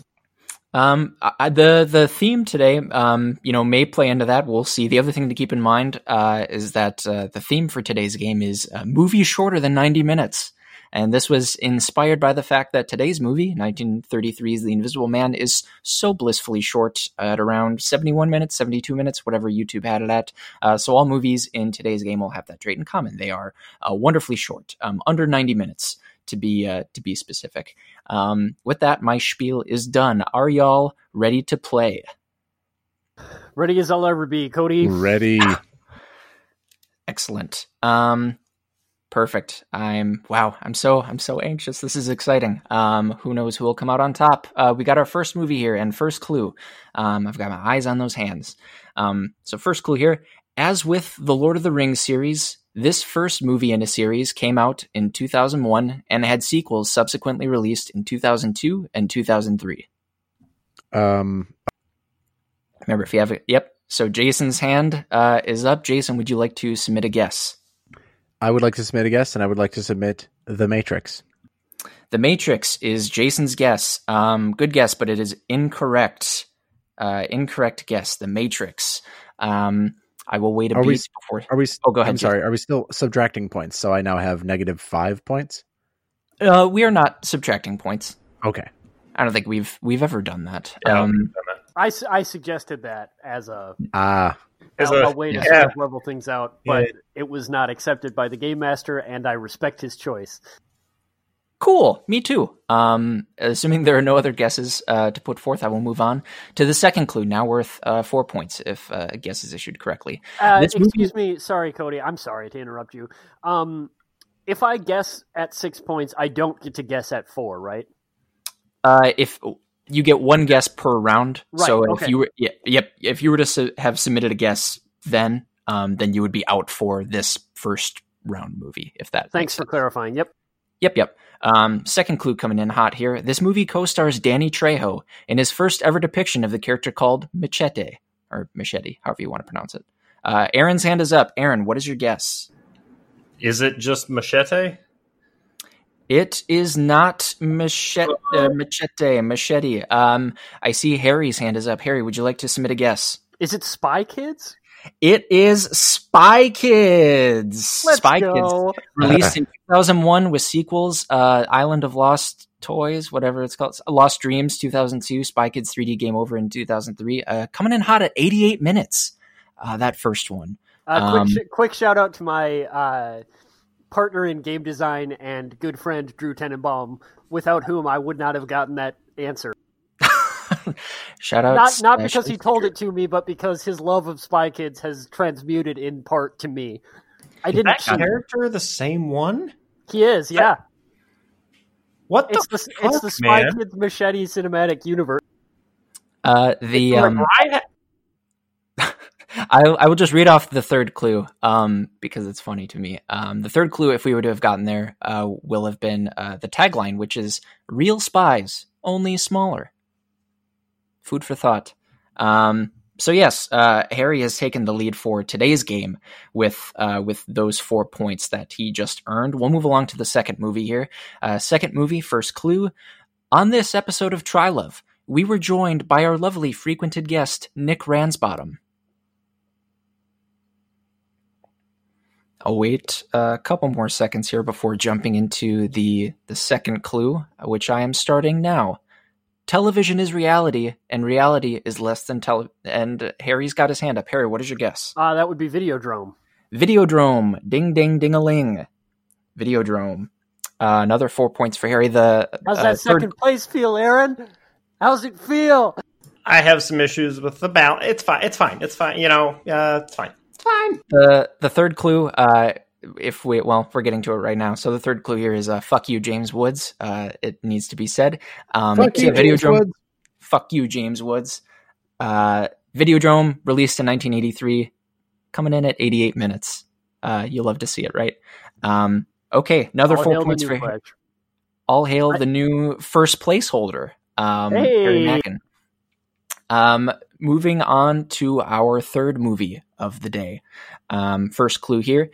Um, I, the the theme today, um, you know, may play into that. We'll see. The other thing to keep in mind uh, is that uh, the theme for today's game is uh, movies shorter than ninety minutes, and this was inspired by the fact that today's movie, 1933's The Invisible Man, is so blissfully short at around seventy-one minutes, seventy-two minutes, whatever YouTube had it at. Uh, so all movies in today's game will have that trait in common. They are uh, wonderfully short, um, under ninety minutes to be uh, to be specific. Um, with that, my spiel is done. Are y'all ready to play? Ready as I'll ever be, Cody. ready? Excellent. Um, perfect. I'm wow. I'm so I'm so anxious. This is exciting. Um, who knows who will come out on top? Uh, we got our first movie here and first clue. Um, I've got my eyes on those hands. Um, so first clue here. As with the Lord of the Rings series, this first movie in a series came out in 2001 and had sequels subsequently released in 2002 and 2003. Um, Remember, if you have it, yep. So Jason's hand uh, is up. Jason, would you like to submit a guess? I would like to submit a guess, and I would like to submit The Matrix. The Matrix is Jason's guess. Um, good guess, but it is incorrect. Uh, incorrect guess. The Matrix. Um, I will wait a Are we- beat before. Are we? Oh, go ahead. I'm sorry. Are we still subtracting points? So I now have negative five points. Uh, we are not subtracting points. Okay. I don't think we've we've ever done that. Yeah, I um, think I've done I, s- I suggested that as a, Ah, As a, a- a way to yeah. sort of level things out, but Yeah. it was not accepted by the game master, and I respect his choice. Cool. Me too. Um, assuming there are no other guesses uh, to put forth, I will move on to the second clue. Now worth uh, four points if uh, a guess is issued correctly. Uh, This movie- excuse me, sorry, Cody. I'm sorry to interrupt you. Um, if I guess at six points, I don't get to guess at four, right? Uh, if you get one guess per round, Right, so if okay. you were, yeah, yep, if you were to su- have submitted a guess, then um, then you would be out for this first round movie. If that Thanks for sense. clarifying. Yep. Yep, yep. Um, second clue coming in hot here. This movie co-stars Danny Trejo in his first ever depiction of the character called Machete or Machete, however you want to pronounce it. Uh, Aaron's hand is up. Aaron, what is your guess? Is it just machete? It is not machete. Uh, machete. Machete. Um, I see Harry's hand is up. Harry, would you like to submit a guess? Is it Spy Kids? It is Spy Kids. Let's Spy Kids released in 2001 with sequels uh, Island of Lost Toys, whatever it's called, Lost Dreams 2002, Spy Kids 3D Game Over in 2003. Uh, coming in hot at 88 minutes. Uh, that first one. Uh, quick, Um, sh- quick shout out to my uh, partner in game design and good friend Drew Tenenbaum, without whom I would not have gotten that answer. Shout out. Not not because he told it to me, but because his love of Spy Kids has transmuted in part to me. I didn't. that character the same one? He is, yeah. What It's the, the fuck, it's the Spy man? Kids machete cinematic universe. Uh, the Like, um, I ha- I, I will just read off the third clue um, because it's funny to me. Um, the third clue, if we were to have gotten there, uh, will have been uh, the tagline, which is "Real spies, only smaller." Food for thought. Um, so yes, uh, Harry has taken the lead for today's game with uh, with those four points that he just earned. We'll move along to the second movie here. Uh, second movie, first clue. On this episode of Trylove, we were joined by our lovely frequented guest Nick Ransbottom. I'll wait a couple more seconds here before jumping into the the second clue, which I am starting now. Television is reality, and reality is less than tele. And Harry's got his hand up. Harry, what is your guess? Uh, that would be Videodrome. Videodrome. Ding, ding, ding a ling. Videodrome. Uh, another four points for Harry. The How's uh, that third- second place feel, Aaron? How's it feel? I have some issues with the balance. It's fine. It's fine. It's fine. You know, uh, it's fine. It's fine. the the third clue uh if we well we're getting to it right now so the third clue here is uh fuck you james woods uh it needs to be said um Fuck you, yeah, James videodrome Woods. fuck you james woods uh videodrome released in 1983 coming in at 88 minutes uh you'll love to see it right um okay another All four points new for pledge. all hail I- the new first placeholder, um, Harry Hey. Mackin. Um, moving on to our third movie of the day. Um, first clue here.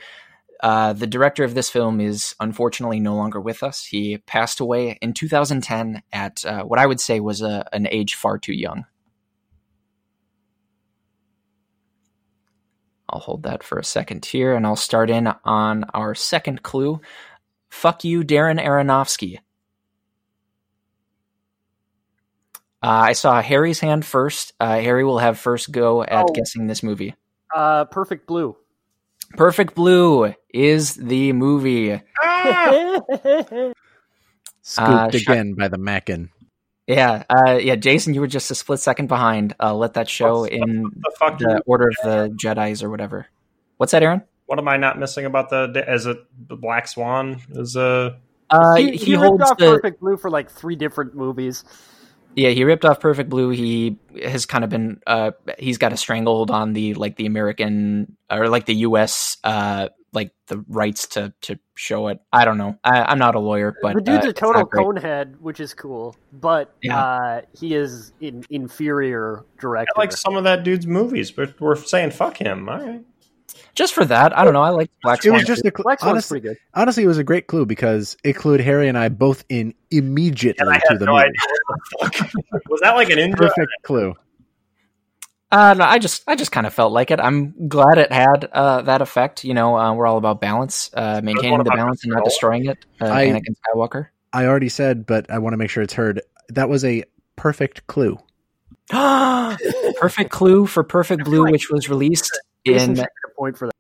Uh, the director of this film is unfortunately no longer with us. He passed away in 2010 at uh, what I would say was a, an age far too young. I'll hold that for a second here, and I'll start in on our second clue. Fuck you, Darren Aronofsky. Uh, I saw Harry's hand first. Uh, Harry will have first go at Oh. guessing this movie. Uh, Perfect Blue. Perfect Blue is the movie. Ah! Scooped Uh, sh- again by the Mackin. Yeah, uh, yeah, Jason, you were just a split second behind. Uh, let that show What's- in the fuck? the Order of the Jedi's or whatever. What's that, Aaron? What am I not missing about the? Is it the Black Swan? Is uh Uh, he, he, he holds off the Perfect Blue for like three different movies. Yeah he ripped off Perfect Blue. He has kind of been uh he's got a stranglehold on the like the American or like the U.S. uh like the rights to to show it. I don't know. I, I'm not a lawyer, but the dude's uh, a total not great. conehead, which is cool, but Yeah. uh, he is an inferior director. I like some of that dude's movies, but we're saying fuck him. All right. Just for that, I don't know. I like Black It was just a cl- Black Swan's honestly, pretty good. honestly, it was a great clue because it clued Harry and I both in immediately And I to the no movie. idea what the fuck. Was that like an in Perfect clue. Uh, no, I just, I just kind of felt like it. I'm glad it had uh, that effect. You know, uh, we're all about balance, uh, maintaining the balance and not destroying it. Uh, I- Anakin Skywalker. I already said, but I want to make sure it's heard. That was a perfect clue. Perfect clue for Perfect Blue, which was released Jason in. a point for that.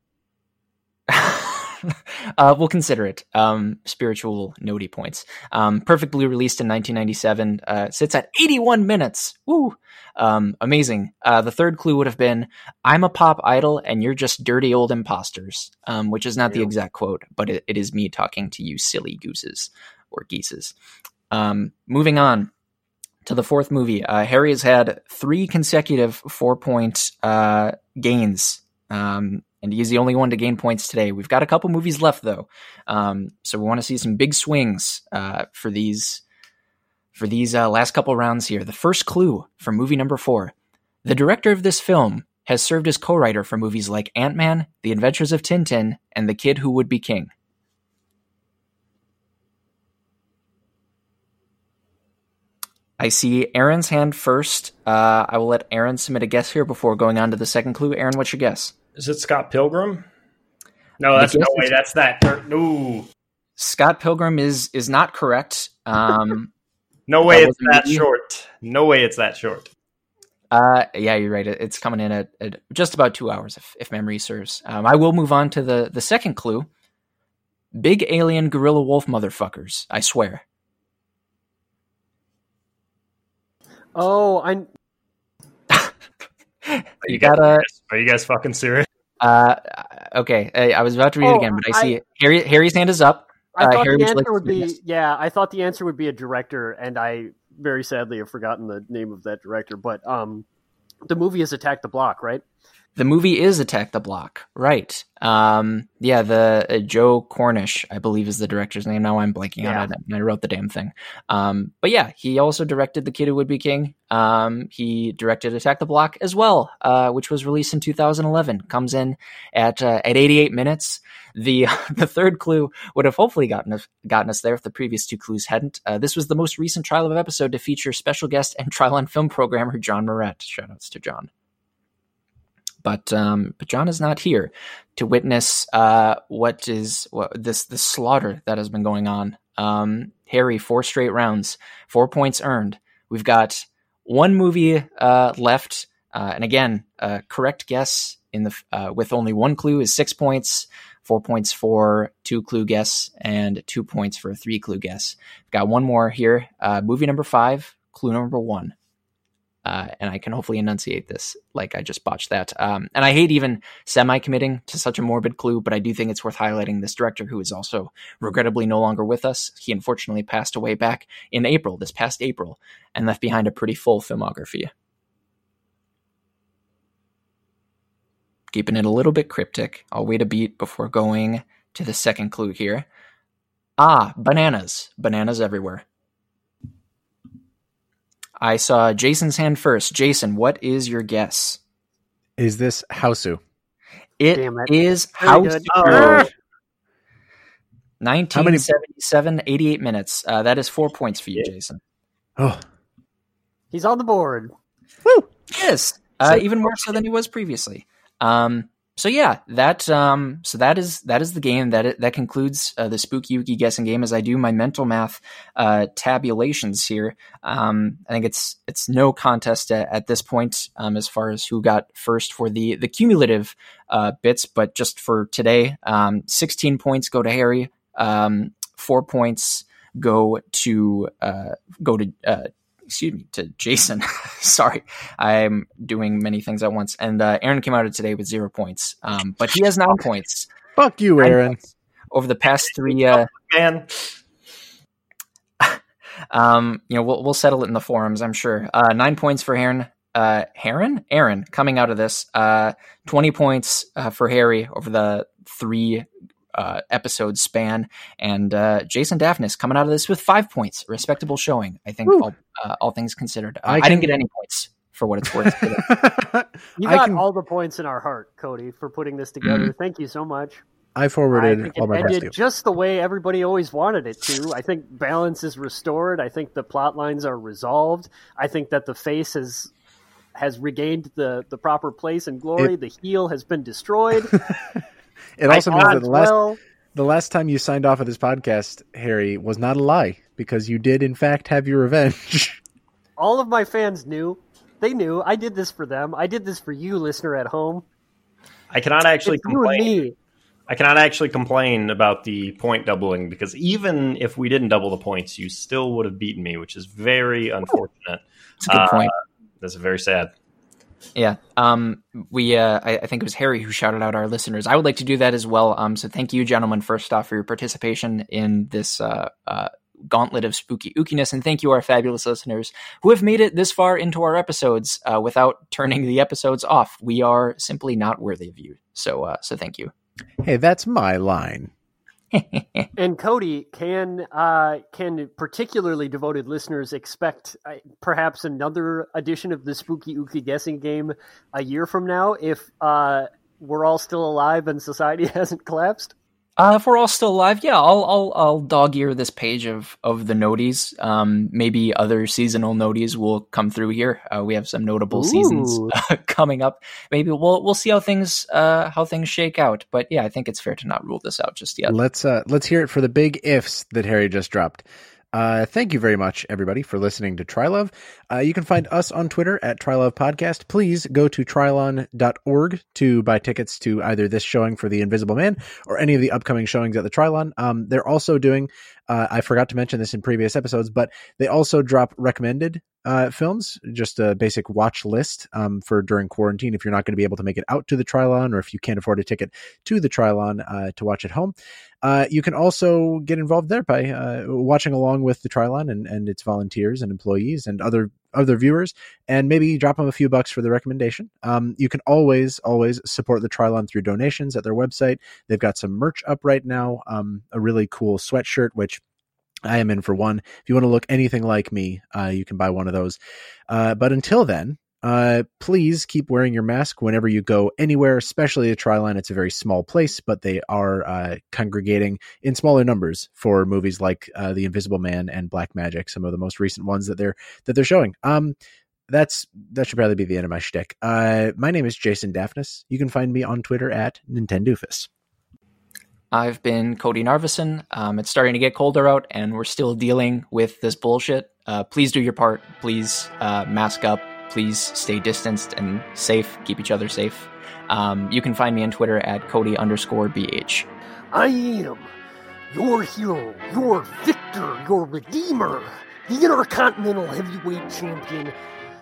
uh, we'll consider it um, spiritual notey points. Um, Perfect Blue released in 1997 uh, sits at 81 minutes. Woo! Um, amazing. Uh, the third clue would have been I'm a pop idol and you're just dirty old imposters, um, which is not the exact quote, but it, it is me talking to you silly gooses or geeses. Um, moving on to the fourth movie. Uh, Harry has had three consecutive four point uh, gains. Um, and he's the only one to gain points today. We've got a couple movies left though, um, so we want to see some big swings uh, for these for these uh, last couple rounds here. The first clue for movie number four: the director of this film has served as co-writer for movies like Ant Man, The Adventures of Tintin, and The Kid Who Would Be King. I see Aaron's hand first. Uh, I will let Aaron submit a guess here before going on to the second clue. Aaron, what's your guess? Is it Scott Pilgrim? No, that's no way. That's that. No, Scott Pilgrim is is not correct. Um, no way. It's that me. short. No way. It's that short. uh, yeah, you're right. It, it's coming in at, at just about two hours, if, if memory serves. Um, I will move on to the the second clue. Big alien gorilla wolf motherfuckers. I swear. Oh, I you gotta. Are you guys fucking serious? Uh, okay. I, I was about to read it Oh, again, but I see I- Harry. Harry's hand is up. I Uh, thought Harry, the would like answer would be do this? yeah. I thought the answer would be a director, and I very sadly have forgotten the name of that director. But um, the movie is Attack the Block, right? The movie is Attack the Block, right? Um, yeah, the uh, Joe Cornish, I believe, is the director's name. Now I'm blanking Yeah. on it, and I wrote the damn thing. Um, but yeah, he also directed The Kid Who Would Be King. Um, he directed Attack the Block as well, uh, which was released in 2011. Comes in at uh, at 88 minutes. The the third clue would have hopefully gotten us gotten us there if the previous two clues hadn't. Uh, this was the most recent Trylove episode to feature special guest and Trylon film programmer John Moret. Shoutouts to John but um, but John is not here to witness uh, what is what, this this slaughter that has been going on. Um, Harry, four straight rounds, four points earned. We've got one movie uh, left, uh, and again, correct guess in the uh, with only one clue is six points. Four points for two clue guess and two points for a three clue guess. We've got one more here. Uh, movie number five, clue number one uh, and I can hopefully enunciate this like I just botched that. Um, and I hate even semi committing to such a morbid clue, but I do think it's worth highlighting this director who is also regrettably no longer with us. He unfortunately passed away back in April, this past April, and left behind a pretty full filmography. Keeping it a little bit cryptic, I'll wait a beat before going to the second clue here. Ah, bananas. Bananas everywhere. I saw Jason's hand first. Jason, what is your guess? Is this Hausu? It Damn it. is Hausu. House Oh. 1977, 88 minutes. Uh, that is four points for you, Jason. Oh, He's on the board. Yes, uh, So- even more so than he was previously. Um, so yeah, that um, so that is that is the game that that concludes uh, the spooky Ooky guessing game. As I do my mental math uh, tabulations here, um, I think it's it's no contest at, at this point um, as far as who got first for the the cumulative uh, bits. But just for today, um, sixteen points go to Harry, um, four points go to uh, go to uh, excuse me to Jason. Sorry, I'm doing many things at once. And uh, Aaron came out of today with zero points, um, but he has nine points fuck you, Aaron. over the past three. Uh, Man, um, you know, we'll we'll settle it in the forums, I'm sure. Uh, nine points for Aaron. Uh, Aaron, Aaron, coming out of this, uh, twenty points uh, for Harry over the three uh, episode span, and uh, Jason Daphnis coming out of this with five points, respectable showing. I think all, uh, all things considered. Uh, I I, didn't get any points for what it's worth. You I got can- all the points in our heart, Cody, for putting this together. Mm-hmm. Thank you so much. I I forwarded think all my best to you. ended just the way everybody always wanted it to. I think balance is restored. I think the plot lines are resolved. I think that the face has has regained the, the proper place and glory. the heel has been destroyed. It also means that the last well. the last time you signed off of this podcast, Harry, was not a lie because you did in fact have your revenge. all of my fans knew. They knew. I did this for them. I did this for you, listener at home. I cannot actually It's you and complain. me. I cannot actually complain about the point doubling because even if we didn't double the points, you still would have beaten me, which is very unfortunate. That's a good Uh, point. That's very sad. Yeah. Um, we, uh, I, I think it was Harry who shouted out our listeners. I would like to do that as well. Um, so thank you, gentlemen, first off, for your participation in this, uh, uh, gauntlet of spooky ookiness. And thank you, our fabulous listeners who have made it this far into our episodes, uh, without turning the episodes off. We are simply not worthy of you. So, uh, so thank you. hey, that's my line. And Cody, can uh, can particularly devoted listeners expect uh, perhaps another edition of the Spooky Ookie guessing game a year from now if uh, we're all still alive and society hasn't collapsed? Uh, if we're all still alive, yeah, I'll I'll I'll dog ear this page of of the noties. Um, maybe other seasonal noties will come through here. Uh, we have some notable seasons uh, coming up. Maybe we'll we'll see how things uh how things shake out. But yeah, I think it's fair to not rule this out just yet. Let's uh let's hear it for the big ifs that Harry just dropped. Uh, thank you very much, everybody, for listening to Trylove. Uh, you can find us on Twitter at Trylove Podcast. Please go to trylon.org to buy tickets to either this showing for The Invisible Man or any of the upcoming showings at the Trylon. Um, they're also doing Uh, I forgot to mention this in previous episodes, but they also drop recommended uh, films, just a basic watch list um, for during quarantine if you're not going to be able to make it out to the Trylon or if you can't afford a ticket to the Trylon uh, to watch at home. Uh, you can also get involved there by uh, watching along with the Trylon and, and its volunteers and employees and other other viewers, and maybe drop them a few bucks for the recommendation. Um, you can always always support the Trylon through donations at their website. They've got some merch up right now, um, a really cool sweatshirt which I am in for one. If you want to look anything like me, uh, you can buy one of those. Uh, but until then, uh, please keep wearing your mask whenever you go anywhere, especially a Trylon. It's a very small place, but they are uh, congregating in smaller numbers for movies like uh, The Invisible Man and Black Magic, some of the most recent ones that they're that they're showing. Um, that's that should probably be the end of my shtick. Uh, my name is Jason Daphnis. You can find me on Twitter at Nintendoofus. I've been Cody Narvison. Um, it's starting to get colder out, and we're still dealing with this bullshit. Uh, please do your part. Please uh, mask up. Please stay distanced and safe. Keep each other safe. Um, you can find me on Twitter at Cody underscore BH. I am your hero, your victor, your redeemer, the Intercontinental Heavyweight Champion,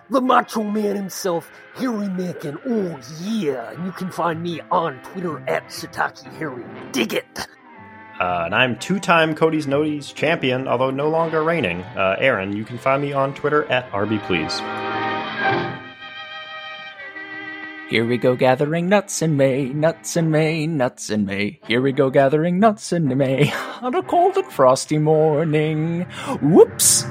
the Macho Man himself, Harry Mackin. Oh yeah, and you can find me on Twitter at Sataki Harry. Dig it. Uh, and I'm two-time Cody's Noties champion, although no longer reigning. Uh, Aaron, you can find me on Twitter at RBPlease. Here we go gathering nuts in May, nuts in May, nuts in May. Here we go gathering nuts in May on a cold and frosty morning. Whoops!